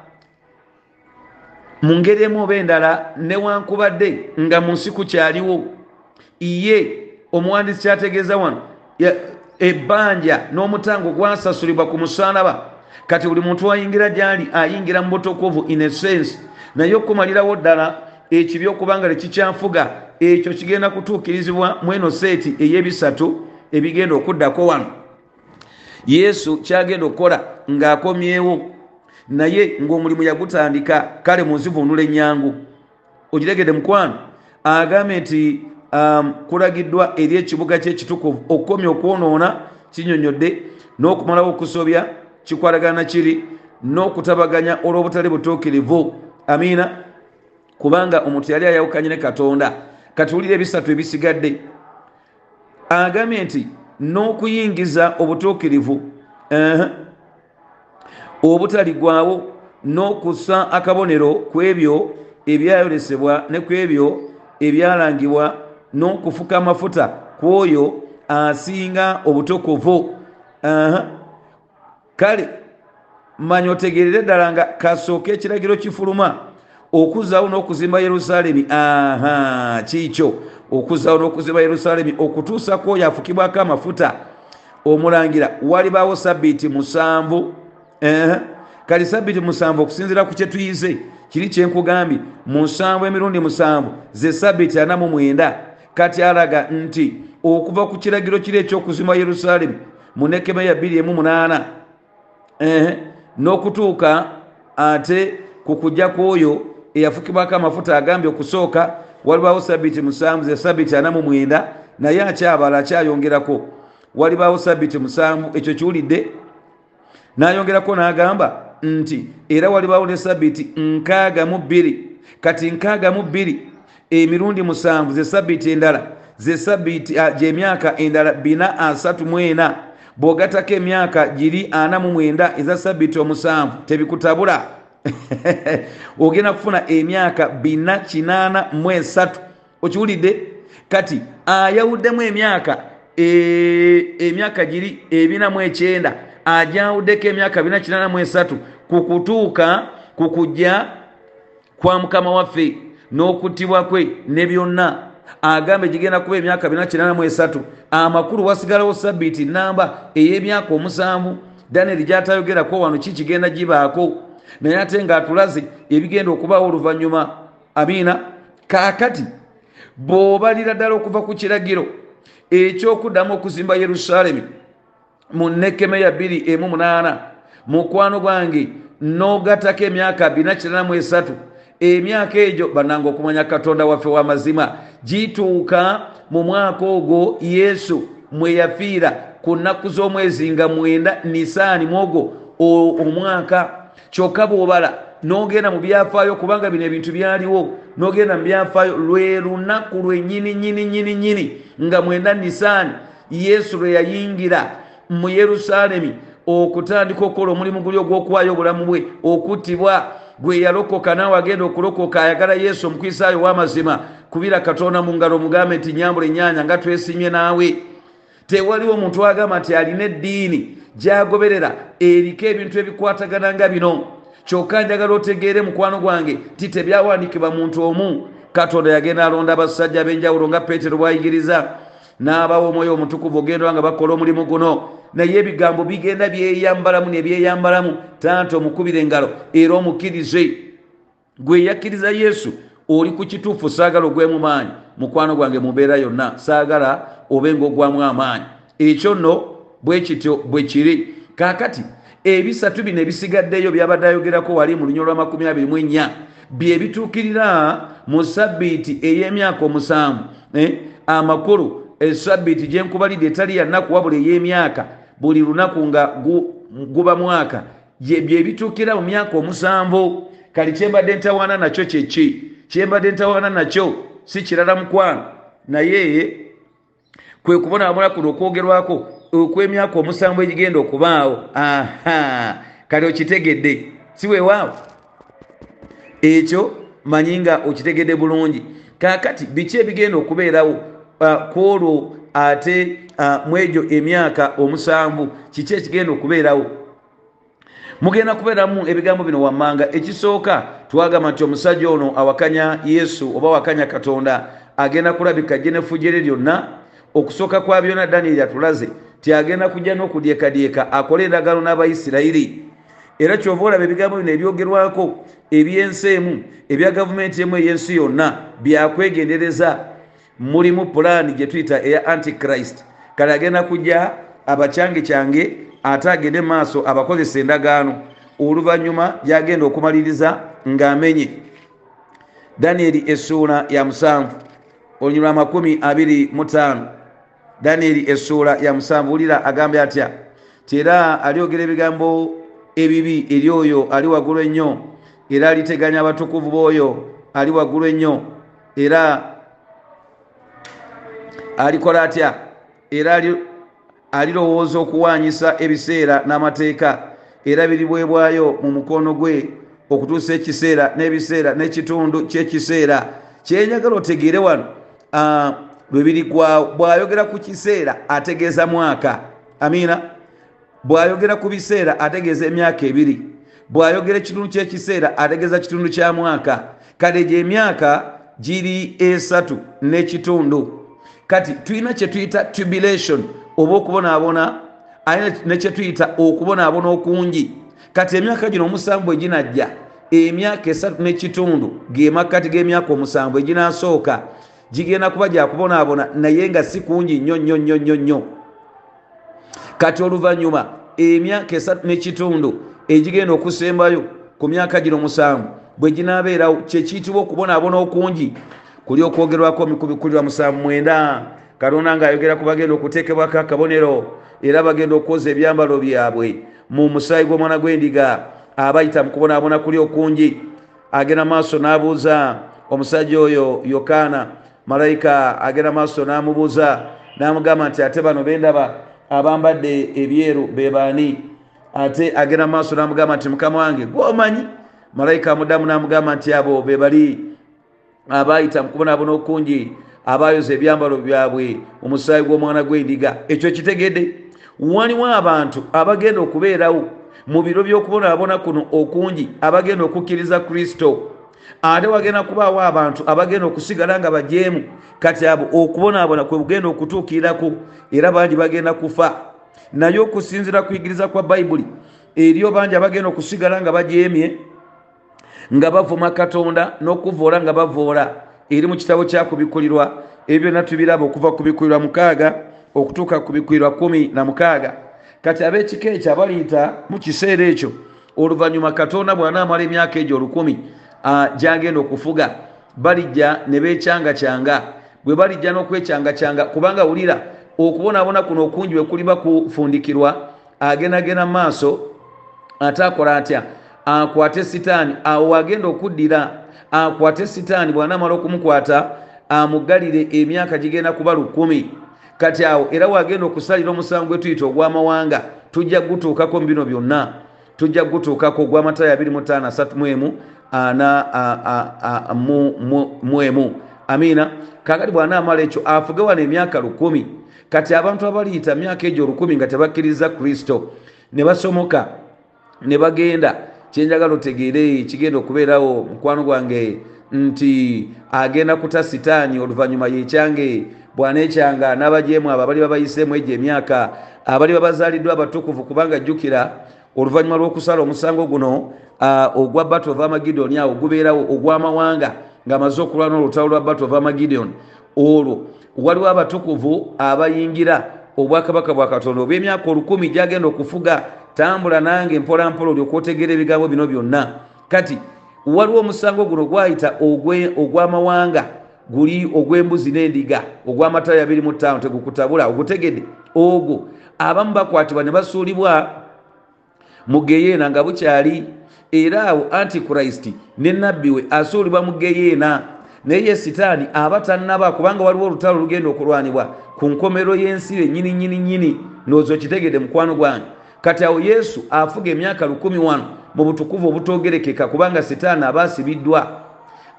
mu ngeri emu oba endala newankubadde nga mu nsi kukyaliwo ye omuwandiisi kyategeeza wano ebbanja n'omutango gwasasulibwa ku musalaba kati buli muntu ayingira gyali ayingira mu butukuvu in essence naye okumalirawo ddala ekibi okubanga tekikyanfuga ekyo kigenda kutuukirizibwa mu eno seeti ey'ebisatu ebigenda okuddako wano. Yesu kyagenda okukola ng'akomyewo naye ng'omulimu yagutandika kale munzivunula ennyangu. Ogiregedde mukwano agambye nti um, kulagiddwa eri ekibuga kyekitukuvu okukomya okwonoona kinyonyodde n'okumalawo okusobya kikwalagana kiri n'okutabaganya olw'obutali butuukirivu. Amiina kubanga omuntu yali ayawukanye ne katonda. Katuwulire ebisatu ebisigadde. Agambye nti n'okuyingiza obutuukirivu obutaligwawo n'okussa akabonero ku ebyo ebyayolesebwa ne ku ebyo ebyalangibwa n'okufuka amafuta ku oyo asinga obutukuvu uh, kale manya otegerere ddala nga kasooka ekiragiro kifuluma. Okuzaawo n'okuzimba yerusaalemi. Aha kiikyo. Okuzaawo n'okuzimba yerusaalemi. Okutuusa ku oyo afukibwako amafuta. Omulangira walibaawo sabbiiti musanvu kali sabbiiti musanvu okusinziira ku kyetuyize kiri kyenkugambye mu nsanvu emirundi musanvu ze sabbiiti ana mu mwenda. Kati alaga nti okuva ku kiragiro kiri ekyokuzimba yerusaalemi mu nekeme ya 28 eh, n'okutuuka ate ku kujja kw'oyo eyafukibwako amafuta agambye okusooka walibaawo sabbiiti musanvu ze sabbiiti ana mu mwenda naye akyabala akyayongerako. Walibaawo sabbiiti musanvu ekyo kiwulidde n'ayongerako n'agamba nti era walibaawo ne sabbiiti nkaaga mu bbiri. Kati nkaaga mu bbiri emirundi musanvu ze sabiiti endala ze sabiiti gyemyaka endala bina asatu mu ena. Bw'ogatako emyaka giri ana mu mwenda eza sabiiti omusanvu tebikutabula. Ogenda kufuna emyaka bina kinaana mu esatu. Okiwulidde? Kati ayawuddemu emyaka emyaka giri ebina mu ekyenda ajawuddeko emyaka bina kinaana mu esatu ku kujja kwa mukama waffe n'okuttibwa kwe ne byonna. Agambe gigenda kuba emyaka bina kinaana mu esatu. Amakulu wasigalawo sabiiti namba ey'emyaka omusanvu danieri gyatayogerako wano ki kigenda gibaako? Naye ate ng'atulaze ebigenda okubaawo oluvannyuma. Amiina kaakati bw'obalira ddala okuva ku kiragiro ekyokuddamu okuzimba yerusaalemi mu nekeme ya 2 mukwano gwange n'ogatako emyaka 493 emyaka egyo bananga okumanya katonda waffe w'amazima gituuka mu mwaka ogwo yesu mwe yafiira ku nnaku z'omwezi nga mwenda nisaani mwogwo omwaka. Kyokka bw'obala n'ogenda mu byafaayo kubanga bino ebintu byaliwo n'ogenda mu byafaayo lwe lunaku lwennyini nyini nyini nyini nga mwenda nisaani yesu lwe yayingira mu yerusaalemi okutandika okukola omulimu guli ogw'okuwaayo obulamu bwe okuttibwa gwe yalokoka naawe agenda okulokoka ayagala yesu omukwisaayo w'amazima kubira katonda mu ngalo mugambe nti nyambula ennyanya nga twesimye naawe. Tewaliwo omuntu agamba nti alina eddiini gyagoberera eriko ebintu ebikwatagana nga bino. Kyokka njagala otegeere mukwano gwange ti tebyawandiikibwa muntu omu. Katonda yagenda alonda abasajja ab'enjawulo nga peetero bwayigiriza n'abawa omwoyo omutukuvu ogenda nga bakola omulimu guno. Naye ebigambo bigenda byeyambalamu nebyeyambalamu tanti omukubira engalo era omukkirize. Gwe yakkiriza yesu oli ku kituufu saagala ogwemu maanyi. Mukwano gwange mumbeera yonna. Saagala obe ngaogwamu amaanyi. Ekyo nno bwe kityo bwe kiri. Kaakati ebisatu bino ebisigaddeyo byabadde ayogerako wali mu lunya lwa 24 bye bituukirira mu sabbiiti ey'emyaka omusanvu eh? amakulu esabbiiti gyenkubalidde etali yannaku wabula ey'emyaka buli lunaku nga guba mwaka bye bituukira mu myaka omusanvu kali kyembadde ntawaana nakyo kyeki kyembadde ntawaana nakyo si kirala mukwano. Naye kwe kubonaabona kuno okwogerwako okw'emyaka omusanvu egigenda okubaawo. Aha kale okitegedde si weewaawo ekyo manyi nga okitegedde bulungi. Kaakati biki ebigenda okubeerawo kwolwo ate mu egyo emyaka omusanvu kiki ekigenda okubeerawo? Mugenda kubeeramu ebigambo bino wammanga. Ekisooka twagamba nti omusajja ono awakanya yesu oba awakanya katonda agenda kulabika jenefujere lyonna okusooka kwa byonna danieri atulaze tiagenda kujja n'okudyekadyeka akole endagano n'abayisirayiri. Era kyova olaba ebigambo bino ebyogerwako ebyensi emu ebya gavumenti emu ey'ensi yonna byakwegendereza mulimu pulaani gye tuyita eya antichrist. Kale agenda kujja abakyange kyange ate agende maaso abakozesa endagaano. Oluvannyuma gyagenda okumaliriza ng'amenye. Danieri essuula ya musanvu olunyuma amakumi abiri mu ttaano. Danieri essuula ya musanvu wulira agambye atya? Ti era alyogera ebigambo ebibi eri oyo ali waggulu ennyo. Era aliteganya abatukuvu b'oyo ali waggulu ennyo. Era alikola atya? Era alirowooza okuwanyisa ebiseera n'amateeka. Era biribwebwayo mu mukono gwe okutuusa ekiseera n'ebiseera n'ekitundu kyekiseera. Kyenjagala otegeere wano lwebiri bw'ayogera ku kiseera ategeeza mwaka. Amiina? Bw'ayogera ku biseera ategeeza emyaka ebiri. Bw'ayogera ekitundu kyekiseera ategeeza kitundu kya mwaka. Kale gye emyaka giri esatu n'ekitundu kati tulina kyetuyita tribulation oba okubonaabona ayina nekyetuyita okubonaabona okungi. Kati emyaka gino omusanvu eginajja emyaka esatu n'ekitundu gemakkati g'emyaka omusanvu eginasooka gigenda kuba gyakubonaabona naye nga si kungi nnyo nnyo nnyo nnyo nnyo. Kati oluvannyuma emyaka esatu n'ekitundu egigenda okusembayo ku myaka gino musanvu bwe ginaabeerawo kyekiyitibwa okubonaabona okungi kuli okwogerwako mikubikulirwa musanvu mwenda katonda ng'ayogera ku bagenda okuteekebwako akabonero era bagenda okwoza ebyambalo byabwe. Mu musaayi gw'omwana gw'endiga abayita mu kubonaabona kuli okungi. Agenda maaso n'abuuza omusajja oyo yokaana. Malayika agenda maaso n'amubuuza n'amugamba nti ate bano bendaba abambadde ebyeru bebaani ate agenda maaso n'amugamba nti mukama wange gwomanyi? Malayika amuddamu n'amugamba nti abo be bali abayita mu kubonaabona okungi abayoza ebyambalo byabwe omusaayi gw'omwana gw'endiga. Ekyo kitegedde. Waliwo abantu abagenda okubeerawo mu biro by'okubonaabona kuno okungi abagenda okukkiriza kristo. Ate wagenda kubaawo abantu abagenda okusigala nga bajeemu kati abo okubonaabona kwe bugenda okutuukirirako era bangi bagenda kufa. Naye okusinziira kuyigiriza kwa bayibuli eriyo bangi abagenda okusigala nga bajeemye nga bavuma katonda n'okuvoola nga bavoola. Eri mu kitabo kyakubikulirwa ebyo byonna tubiraba okuva ku bikulirwa mukaaga okutuuka ku bikulirwa kumi na mukaaga. Kati ab'ekika ekyo abaliyita mu kiseera ekyo oluvannyuma katonda bw'anaamala emyaka egyo olukumi gyagenda okufuga balijja ne beecyangacyanga bwe balijja n'okwecyangacyanga kubanga wulira okubonaabona kuno okungi bwe kuliba kufundikirwa agendagenda mu maaso ate akola atya akwate sitaani. Awo agenda okuddira akwate sitaani bw'anaamala okumukwata amuggalire emyaka gigenda kuba lukumi. Kati awo era wagenda okusalira omusango gwe tuyita ogw'amawanga tujja gutuukako mu bino byonna. Tujja gutuukako ogw'amatayo 25 mwemu amiina. Kakati bw'anaamala ekyo afuge wano emyaka lukumi. Kati abantu abaliyita myaka egyo olukumi nga tebakkiriza kristo. Ne basomoka ne bagenda kyenjagala otegeere kigenda okubeerawo mukwano gwange nti agenda kuta sitaani oluvannyuma yekyange bwanekyanga n'abajeemu abo abali babayiseemu egyo emyaka abali babazaaliddwa abatukuvu kubanga jjukira oluvannyuma lw'okusala omusango guno ogwa battle of amagideon awo gubeerawo ogw'amawanga ng'amaze okulwana olutalo lwa battle of amagideon olwo waliwo abatukuvu abayingira obwakabaka bwa katonda obw'emyaka olukumi gyagenda okufuga tambula nange mpolampola olyoka otegeera ebigambo bino byonna. Kati waliwo omusango guno gwayita ogw'amawanga guli ogw'embuzi n'endiga ogw'amatala abiri mu ttaano tegukutabula ogutegedde. Ogwo abamu bakwatibwa ne basuulibwa mu geyeena nga bukyali era awo antikrist ne nabbi we asuulibwa mu geyeena naye ye sitaani aba tannaba kubanga waliwo olutalo olugenda okulwanibwa ku nkomero y'ensi ennyini nyini nyini noozo kitegedde mukwano gwange kati awo yesu afuga emyaka lukumi wano mu butukuvu obutogerekeka kubanga sitaani aba asibiddwa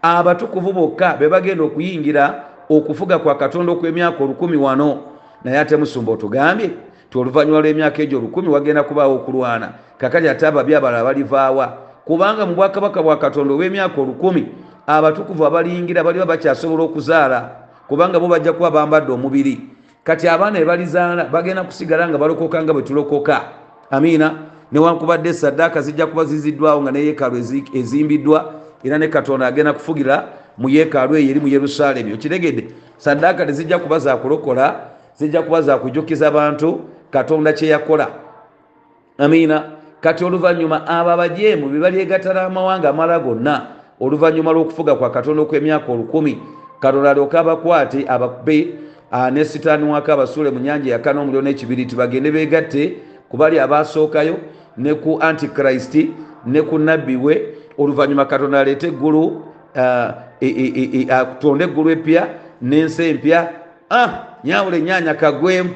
abatukuvu bokka be bagenda okuyingira okufuga kwa katonda okw'emyaka olukumi wano. Naye ate musumba otugambye ti oluvannyuma lw'emyaka egyo olukumi wagenda kubaawo okulwana. Kakati ate ababi abalala balivaawa. Kubanga mu bwakabaka bwa katonda obw'emyaka olukumi abatukuvu abaliyingira baliba bakyasobola okuzaala kubanga bo bajja kuba bambadde omubiri. Kati abaana ebalizaala bagenda kusigala nga balokoka nga bwe tulokoka amiina newankubadde saddaaka zijja kuba ziziddwawo nga ne yeekaalu ezimbiddwa era ne katonda agenda kufugira mu yeekaalu eyo eri mu yerusaalemi okiregedde saddaaka tezijja kuba zakulokola zijja kuba zakujjukiza bantu katonda kyeyakola amiina kati oluvannyuma abo abajeemu be balyegattala amawanga amala gonna. Oluvannyuma lw'okufuga kwa katonda okw'emyaka olukumi katonda alyoka abakwate abakube ne sitaani waka abasuule mu nyanja yakana omuliro n'ekibiriti bagende beegatte ku bali abasookayo ne ku antikristi ne ku nabbi we oluvannyuma katonda aleete eggulu atonde eggulu epya n'ensi empya. Nyawula enyanya kagwemu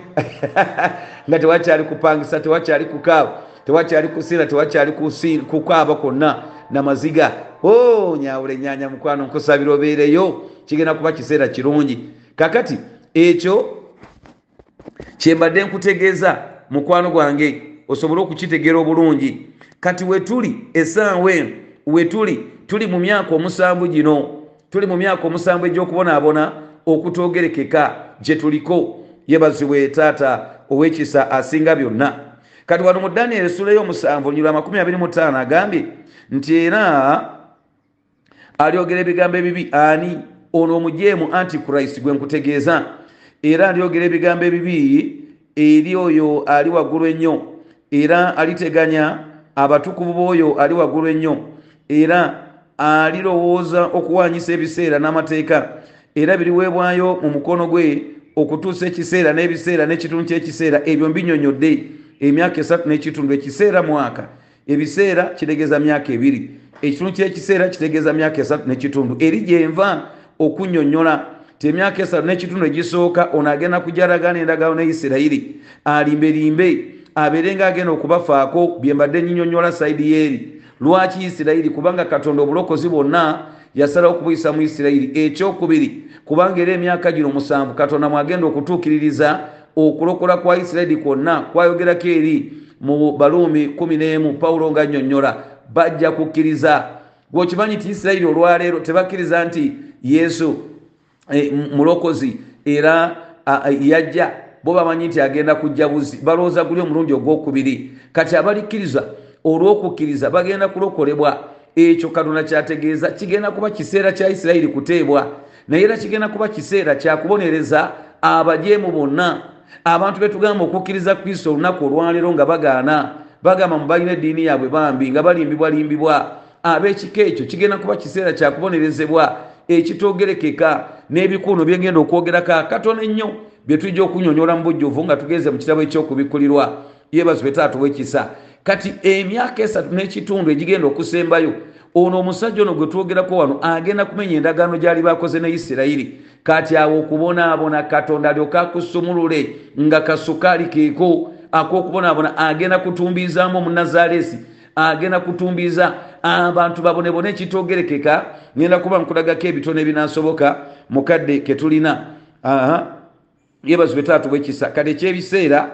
nga tewakyali kupangisa tewakyali kukaaba tewakyali kusiira tewakyali kukaaba kwonna namaziga o nyawula enyanya mukwano nkusabira obeereyo. Kigenda kuba kiseera kirungi. Kakati ekyo kyembadde nkutegeeza mukwano gwange osobole okukitegeera obulungi. Kati wetuli esaawa eno wetuli tuli mu myaka omusanvu gino tuli mu myaka omusanvu egy'okubonaabona okutogerekeka gye tuliko. Yebazibwe taata ow'ekisa asinga byonna. Kati wano mu daniel esula y'omusanvu nyula 25 agambye nti era alyogera ebigambo ebibi ani? Ono omujeemu antikrist gwe nkutegeeza. Era alyogera ebigambo ebibi eri oyo ali waggulu ennyo era aliteganya abatukuvu b'oyo ali waggulu ennyo era alirowooza okuwanyisa ebiseera n'amateeka era biriweebwayo mu mukono gwe okutuusa ekiseera n'ebiseera n'ekitundu kyekiseera ebyo mbinyonyodde emyaka esatu n'ekitundu ekiseera mwaka. Ebiseera kitegeeza myaka ebiri ekitundu kyekiseera kitegeeza myaka esatu nekitundu. Eri gyenva okunyonyola ti emyaka esatu nekitundu egisooka ono agenda kujalagana endagano ne isirayiri alimbelimbe abeere nga agenda okubafaako byembadde nyinyonyola saidi yeeri lwaki isirayiri? Kubanga katonda obulokozi bwonna yasalawo okubuyisa mu isirayiri. Ekyokubiri kubanga era emyaka gino musanvu katonda mwagenda okutuukiririza okulokola kwa isirayiri kwonna kwayogerako eri mu baluumi 11 pawulo nga nnyonnyola bajja kukkiriza. Gweokimanyi nti isirayiri olwaleero tebakkiriza nti yesu mulokozi era yajja bo bamanyi nti agenda kujja buzi balowooza guli omulundi ogwokubiri. Kati abalikkiriza olw'okukkiriza bagenda kulokolebwa. Ekyo katonda kyategeeza kigenda kuba kiseera kya isirayiri kuteebwa. Naye era kigenda kuba kiseera kyakubonereza abajeemu bonna. Abantu betugamba okukkiriza kristo olunaku olwaleero nga bagaana bagamba mu balina eddiini yaabwe bambi nga balimbibwalimbibwa ab'ekika ekyo kigenda kuba kiseera kyakubonerezebwa ekitogerekeka n'ebikuuno byegenda okwogerako akatono ennyo bye tujja okunyonyola mu bujjuvu nga tugeze mu kitabo ekyokubikkulirwa yeebazibwe taata wekisa kati emyaka esatu n'ekitundu egigenda okusembayo ono omusajja ono gwe twogerako wano agenda kumenya endagaano gyali bakoze ne isirayiri. Kati awo okubonaabona katonda alyoka akusumulule nga kasukaali keeko ak'okubonaabona agenda kutumbiizaamu omunazaalesi agenda kutumbiiza abantu babonebone ekitogerekeka ngenda kuba nkulagako ebitono ebinasoboka mukadde ketulina yebazibe taatu bwekisa kati ekyebiseera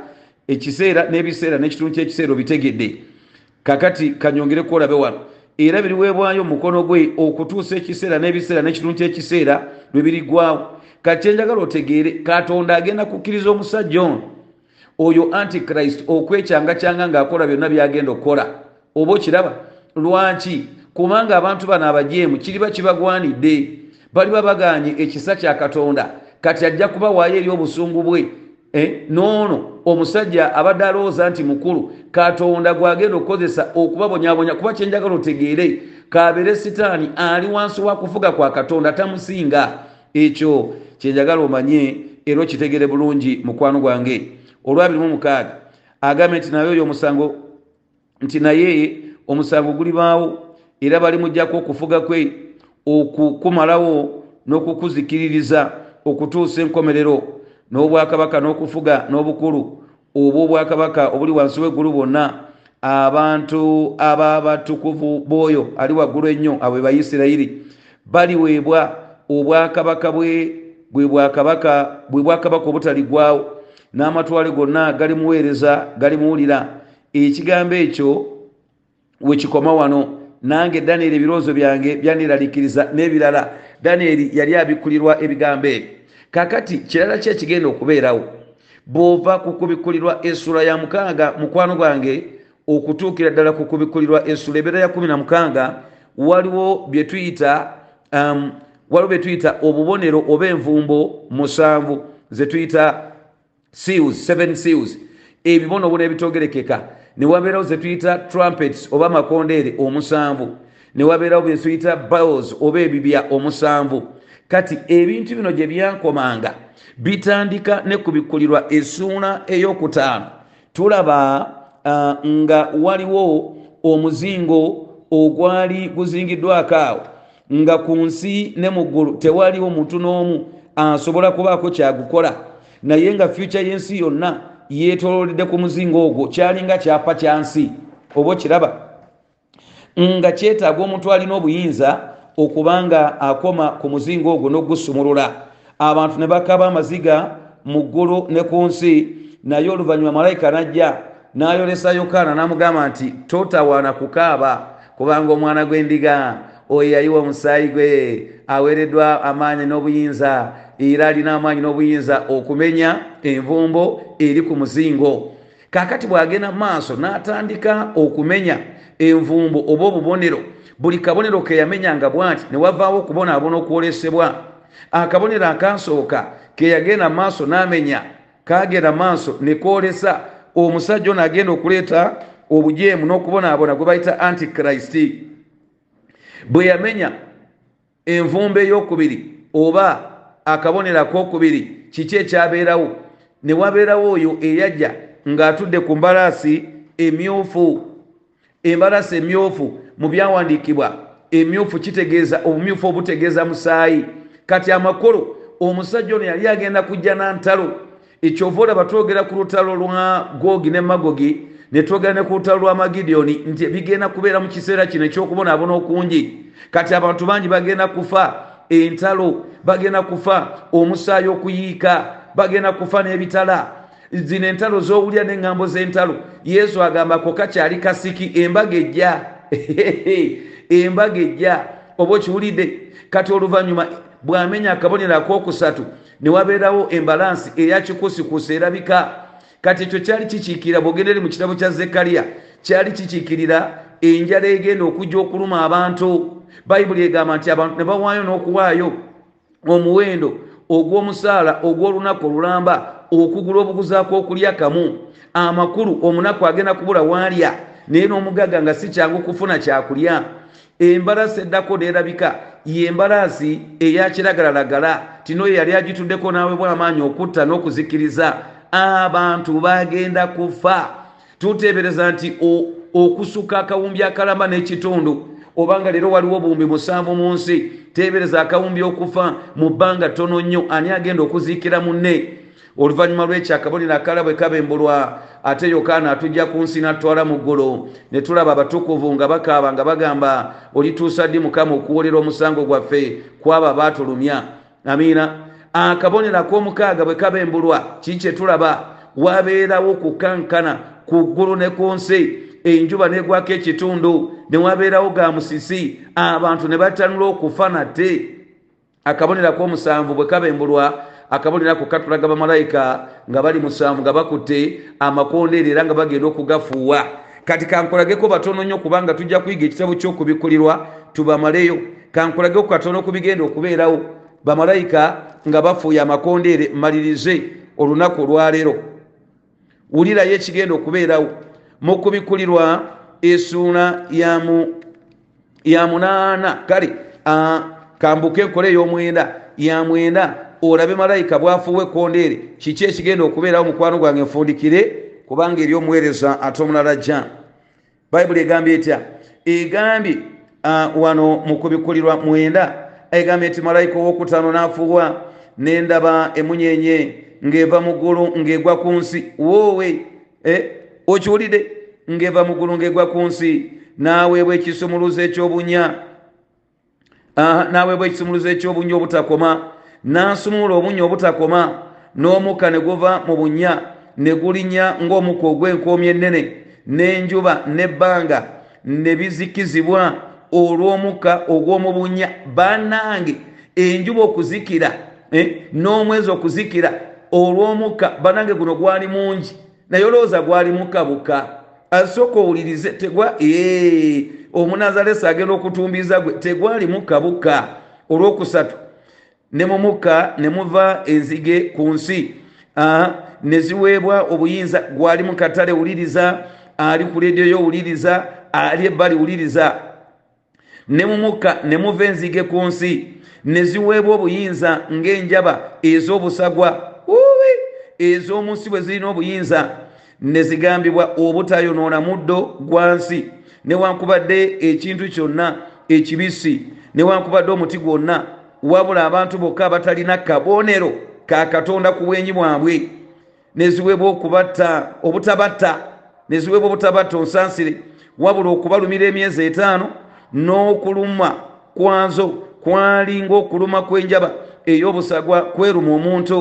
ekiseera n'ebiseera n'ekitundu kyekiseera obitegedde. Kakati kanyongereko olabe wano. Era biriweebwayo mukono gwe okutuusa ekiseera n'ebiseera n'ekitundu kyekiseera lwe birigwawo. Kati kyenjagala otegeere katonda agenda kukkiriza omusajja ono oyo antichrist okwecyangacyanga ng'akola byonna byagenda okukola. Oba okiraba? Lwaki? Kubanga abantu bano abajeemu kiriba kibagwanidde baliba baganye ekisa kya katonda. Kati ajja kubawaayo eri obusungu bwe. Eh? noono omusajja abadde alowooza nti mukulu katonda gwagenda okukozesa okubabonyabonya kuba kyenjagala otegeere kabeere sitaani ali wansi wa kufuga kwa katonda tamusinga. Ekyo kyenjagala omanye era okitegere bulungi mukwano gwange. Olwabirimu mukaaga agambe nti naye oyo omusango nti naye omusango gulibaawo era balimujjako okufuga kwe okukumalawo n'okukuzikiririza okutuusa enkomerero n'obwakabaka n'okufuga n'obukulu. Obw'obwakabaka obuli wansi w'eggulu bwonna abantu ababatukuvu bw'oyo ali waggulu ennyo abwe bayisirayiri baliweebwa obwakabaka bwe bwe bwakabaka bwe bwakabaka obutaligwawo n'amatwale gonna galimuweereza galimuwulira ekigambo ekyo wekikoma wano nange danieri ebirowoozo byange byaniraliikiriza n'ebirala. Danieri yali abikkulirwa ebigambo ebyo kakati kirala ki ekigenda okubeerawo. Bw'ova ku kubikkulirwa essula ya mukaaga mukwano gwange okutuukira ddala ku kubikkulirwa essula ebeera ya kumi na mukaaga waliwo bye tuyita um, waliwo bye tuyita obubonero oba envumbo musanvu ze tuyita seals seven seals. Ebibonobono ebitogerekeka ne wabeerawo ze tuyita trumpets oba amakondeere omusanvu. Ne wabeerawo bye tuyita bowls oba ebibya omusanvu. Kati ebintu bino gye byankomanga bitandika ne kubikkulirwa essuuna ey'okutaano. Tulaba uh, nga waliwo omuzingo ogwali guzingiddwako awo nga ku nsi ne mu ggulu tewaliwo muntu n'omu asobola kubaako kyagukola. Naye nga fyuca y'ensi yonna yeetolooledde ku muzingo ogwo kyalinga kyapa kya nsi. Oba okiraba nga kyetaaga omuntu alina obuyinza okubanga akoma ku muzingo ogwo n'ogusumulula abantu ne bakaba amaziga mu ggulu ne ku nsi naye oluvannyuma malayika najja n'ayolesa yokaana n'amugamba nti totawaana kukaaba kubanga omwana gw'endiga oyo yayiwa omusaayi gwe aweereddwa amaanyi n'obuyinza era alina amaanyi n'obuyinza okumenya envumbo eri ku muzingo. Kaakati bw'agenda maaso n'atandika okumenya envumbo oba obubonero buli kabonero ke yamenyanga bwati ne wavaawo okubonaabona okwolesebwa. Akabonero akansooka ke yagenda maaso n'amenya kagenda maaso ne kwolesa. Omusajja ono agenda okuleeta obujeemu n'okubonaabona gwe bayita antikristi bwe yamenya envumbo ey'okubiri oba akabonero ak'okubiri kiki ekyabeerawo? Ne wabeerawo oyo eyajja ng'atudde ku mbalaasi emyufu embalaasi emyufu mu byawandiikibwa emyufu kitegeeza obumyufu obutegeeza musaayi. Kati amakulu omusajja ono yali agenda kujja na ntalo ekyova olaba twogera ku lutalo lwa gogi ne magogi ne twogera ne ku lutalo lwa magidiyoni nti bigenda kubeera mu kiseera kino ekyokubonaabona okungi. Kati abantu bangi bagenda kufa entalo bagenda kufa omusaayi okuyiika bagenda kufa n'ebitala. Zino entalo z'owulya n'eŋŋambo z'entalo. Yesu agamba ko kakyali kasiki embaga ejja. Embaga ejja. Oba okiwulidde? Kati oluvannyuma bw'amenya akabonero akookusatu ne wabeerawo embalansi eya kikusikusi erabika. Kati ekyo kyali kikiikirira bw'ogendere mu kitabo kya zekkaliya kyali kikiikirira enjala egenda okujja okuluma abantu bayibuli egamba nti abantu ne bawaayo n'okuwaayo omuwendo ogw'omusaala ogw'olunaku olulamba okugula obuguzaako okulya kamu amakulu omunaku agenda kubula waalya naye n'omugaga nga si kyangu kufuna kyakulya. Embalaasi eddako neerabika yembalaasi eya kiragalalagala tinoyo yali agituddeko naweebwa amaanyi okutta n'okuzikiriza abantu bagenda kufa. Tuteebereza nti okusuka akawumbi akalamba n'ekitundu obanga leero waliwo obuwumbi musanvu mu nsi teebereza akawumbi okufa mu bbanga ttono nnyo. Ani agenda okuziikira munne? Oluvannyuma lwekyo akabonero akala bwe kabembulwa ate yokaana atujja ku nsi natwala mu ggulu ne tulaba abatukuvu nga bakaaba nga bagamba olituusa ddi mukama okuwolera omusango gwaffe kwaba baatulumya amiina. Akabonero ak'omukaaga bwe kabembulwa kikye tulaba? Wabeerawo kukankana ku ggulu ne ku nsi enjuba negwako ekitundu ne wabeerawo ga musisi abantu ne batanula okufa nate. Akabonero ak'omusanvu bwe kabembulwa akabonero ako katulaga bamalayika nga bali musanvu nga bakutte amakondeere era nga bagenda okugafuuwa kati kankulageko batono nnyo kubanga tujja kuyiga ekitabo ky'okubikulirwa tubamaleyo. Kankulageko katono ku bigenda okubeerawo bamalayika nga bafuuye amakondeere malirize olunaku olwaleero. Wulirayo ekigenda okubeerawo mu kubikulirwa esuula ya munaana. Kale kambuke enkole ey'omwenda ya mwenda olabe malayika bwafuuwa ekkondeere kiki ekigenda okubeerawo mukwano gwange nfundikire? Kubanga eri omuweereza ate omulala jja bayibuli egambye etya? Egambye wano mu kubikulirwa mwenda egambye nti malayika owokutaano n'afuuwa nendaba emunyenye ng'eva mu ggulu ng'egwa ku nsi. Woowe okiwulidde ng'eva mu ggulu ng'egwa ku nsi. N'aweebwa ekisumuluzo ekyobunya n'aweebwa ekisumuluzo ekyobunya obutakoma. N'asumula obunya obutakoma n'omukka ne guva mu bunya ne gulinnya ng'omukka ogw'enkoomi ennene n'enjuba n'ebbanga ne bizikizibwa olw'omukka ogw'omu bunya bannange enjuba okuzikira n'omwezi okuzikira olw'omukka bannange guno gwali mungi naye olowooza gwali mukabuka asooka owulirize tegwa omunazalesi agenda okutumbiza gwe tegwali mukabuka olwokusatu. Ne mu mukka ne muva enzige ku nsi ne ziweebwa obuyinza gwali mu katale wuliriza ali ku lediyo wuliriza ali ebbali wuliriza. Ne mu mukka ne muva enzige ku nsi ne ziweebwa obuyinza ng'enjaba ez'obusagwa ez'omu nsi bwe zirina obuyinza ne zigambibwa obutayonoona muddo gwa nsi newankubadde ekintu kyonna ekibisi newankubadde omuti gwonna wabula abantu bokka abatalina kabonero ka katonda ku bwenyi bwabwe. Neziweebwa okubatta obutabatta neziweebwa obutabatta onsansire wabula okubalumira emyezi etaano n'okuluma kwanzo kwalinga okuluma kw'enjaba ey'obusagwa kweruma omuntu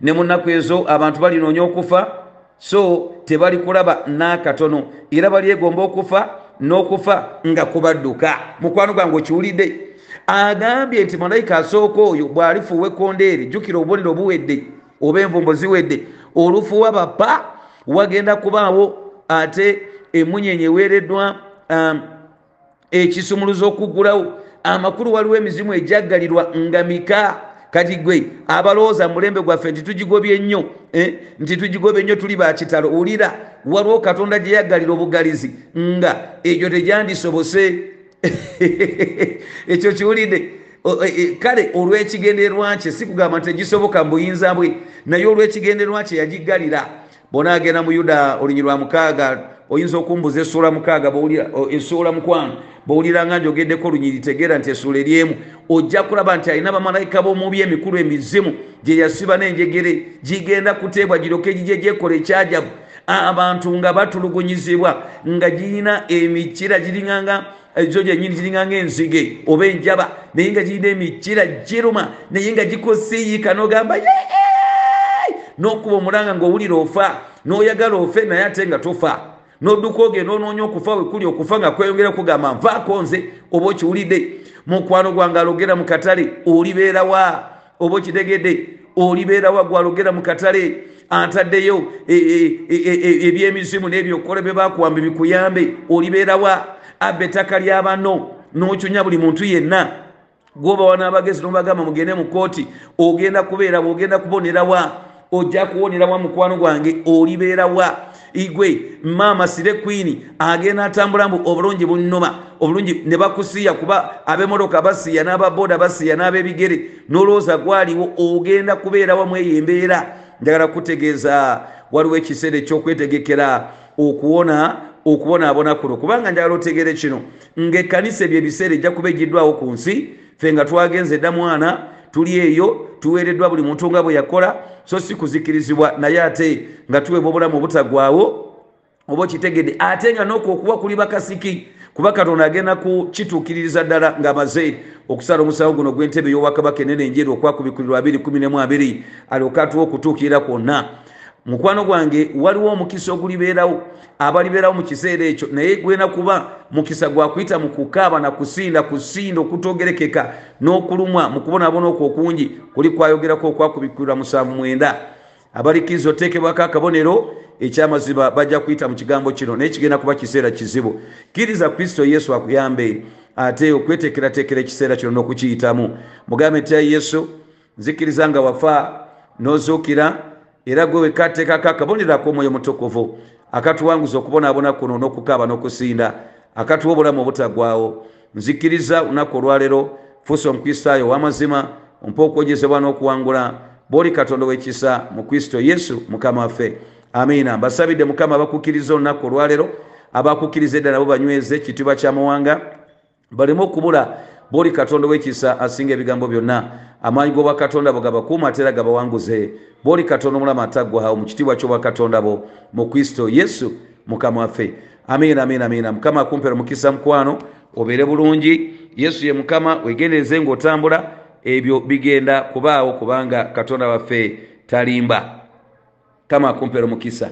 ne mu nnaku ezo abantu balinoonya okufa so tebali kulaba n'akatono. Era balyegomba okufa n'okufa nga kubadduka. Mukwano gwange okiwulidde. Agambye nti malayika asooka oyo bw'alifuuwa ekkondeere jjukira obubonero buwedde oba envumbo ziwedde olufuuwa bapa wagenda kubaawo ate emunyenye eweereddwa um, ekisumuluzo okuggulawo amakulu waliwo emizimu ejaggalirwa nga mika kati gwe abalowooza mulembe gwaffe nti tugigobye nnyo eh? nti tugigobye nnyo tuli bakitalo wulira waliwo katonda gye yaggalira obugalizi nga ekyo tegyandisobose ekyo kiwulidde. Kale olw'ekigendererwa kye si kugamba nti tegisoboka mu buyinza bwe naye olw'ekigendererwa kye yagiggalira. Bona agenda mu yuda olunyi lwa mukaaga oyinza okumbuza essuula mukaaga essuula mukwano bwowulira nga njogeddeko olunyiri tegeera nti essuula eryemu ojja kulaba nti alina bamalayika b'omubi emikulu emizimu gye yasiba n'enjegere gigenda kuteebwa giroke gijye gyekola ekyajabu abantu nga batulugunyizibwa nga girina emikira giringanga zo gyenyini giringanga enzige oba enjaba naye nga girina emikira giruma naye nga gikosiyiika n'ogamba n'okuba omulanga ng'owulira ofa n'oyagala ofe naye ate nga tofa n'odduka ogenda onoonya okufa wekuli okufa nga kweyongera kugamba nvaako nze oba okiwulidde. Mukwano gwange alogera mu katale olibeerawa oba okitegedde olibeerawa gwalogera mu katale? Ataddeyo ebyemizimu n'ebyokole bye bakuwamba bikuyambe olibeerawa abba ettaka ly'abanno n'okyunya buli muntu yenna. Gwobawa n'abagezi nobagamba mugende mu kooti ogenda kubeera bwogenda kubonerawa ojja kuwonerawa mukwano gwange olibeerawa igwe maama sire kwini agenda atambula mbu obulungi bunnuma obulungi ne bakusiya kuba ab'emotoka basiya n'ababoda basiya n'ab'ebigere n'olowooza gwaliwo ogenda kubeerawa mu eyo embeera njagala kutegeeza waliwo ekiseera ekyokwetegekera okuwona okubonaabona kuno. Kubanga njagala otegeere kino ng'ekkanisa ebyo ebiseera ejja kuba egiddwawo ku nsi ffe nga twagenze dda mwana tuli eyo tuweereddwa buli muntu nga bwe yakola so si kuzikirizibwa naye ate nga tuweebwa obulamu obutagwawo oba okitegedde. Ate nga n'okwo okuba kuli bakasiki kuba katonda agenda kukituukiririza ddala ng'amaze okusala omusango guno gw'entebe ey'obwakabaka enene enjeru okwakubikulirwa 212 alyoka atuwa okutuukirira kwonna mukwano gwange waliwo omukisa ogulibeerawo abalibeerawo mu kiseera ekyo. Naye gwena kuba mukisa gwakuyita mu kukaaba na kusinda kusinda okutogerekeka n'okulumwa mu kubonaabona okwo okungi kuli kwayogerako okwakubikulirwa musanvu mwenda. Abalikkiriza oteekebwako akabonero ekyamazima bajja kuyita mu kigambo kino naye kigenda kuba kiseera kizibu. Kkiriza kristo yesu akuyambe ate okweteekerateekera ekiseera kino n'okukiyitamu. Mugambe ntya yesu nzikiriza nga wafa n'ozuukira era gwe wekateekako akabonerako omwoyo mutukuvu akatuwanguza okubonaabona kuno n'okukaaba n'okusinda akatuwa obulamu obutagwawo. Nzikiriza lunaku olwaleero fuusa omukristaayo ow'amazima ompa okwogezebwa n'okuwangula. Bwoli katonda w'ekisa mu kristo yesu mukama waffe. Amiina. Mbasabidde mukama abakukkiriza olunaku olwaleero abakukkiriza edda nabo banyweze ekitiibwa kyamawanga baleme okubula bwoli katonda w'ekisa asinga ebigambo byonna amaanyi g'obwakatonda bo gabakuuma ate era gabawanguze bwoli katonda omulamu ataggwawo mu kitiibwa ky'obwakatonda bo mu kristo yesu mukama waffe. Amiina amiina amiina. Mukama akumpera omukisa mukwano obeere bulungi. Yesu ye mukama wegendereze ng'otambula. Ebyo bigenda kubaawo kubanga katonda waffe talimba. Kama akumpera omukisa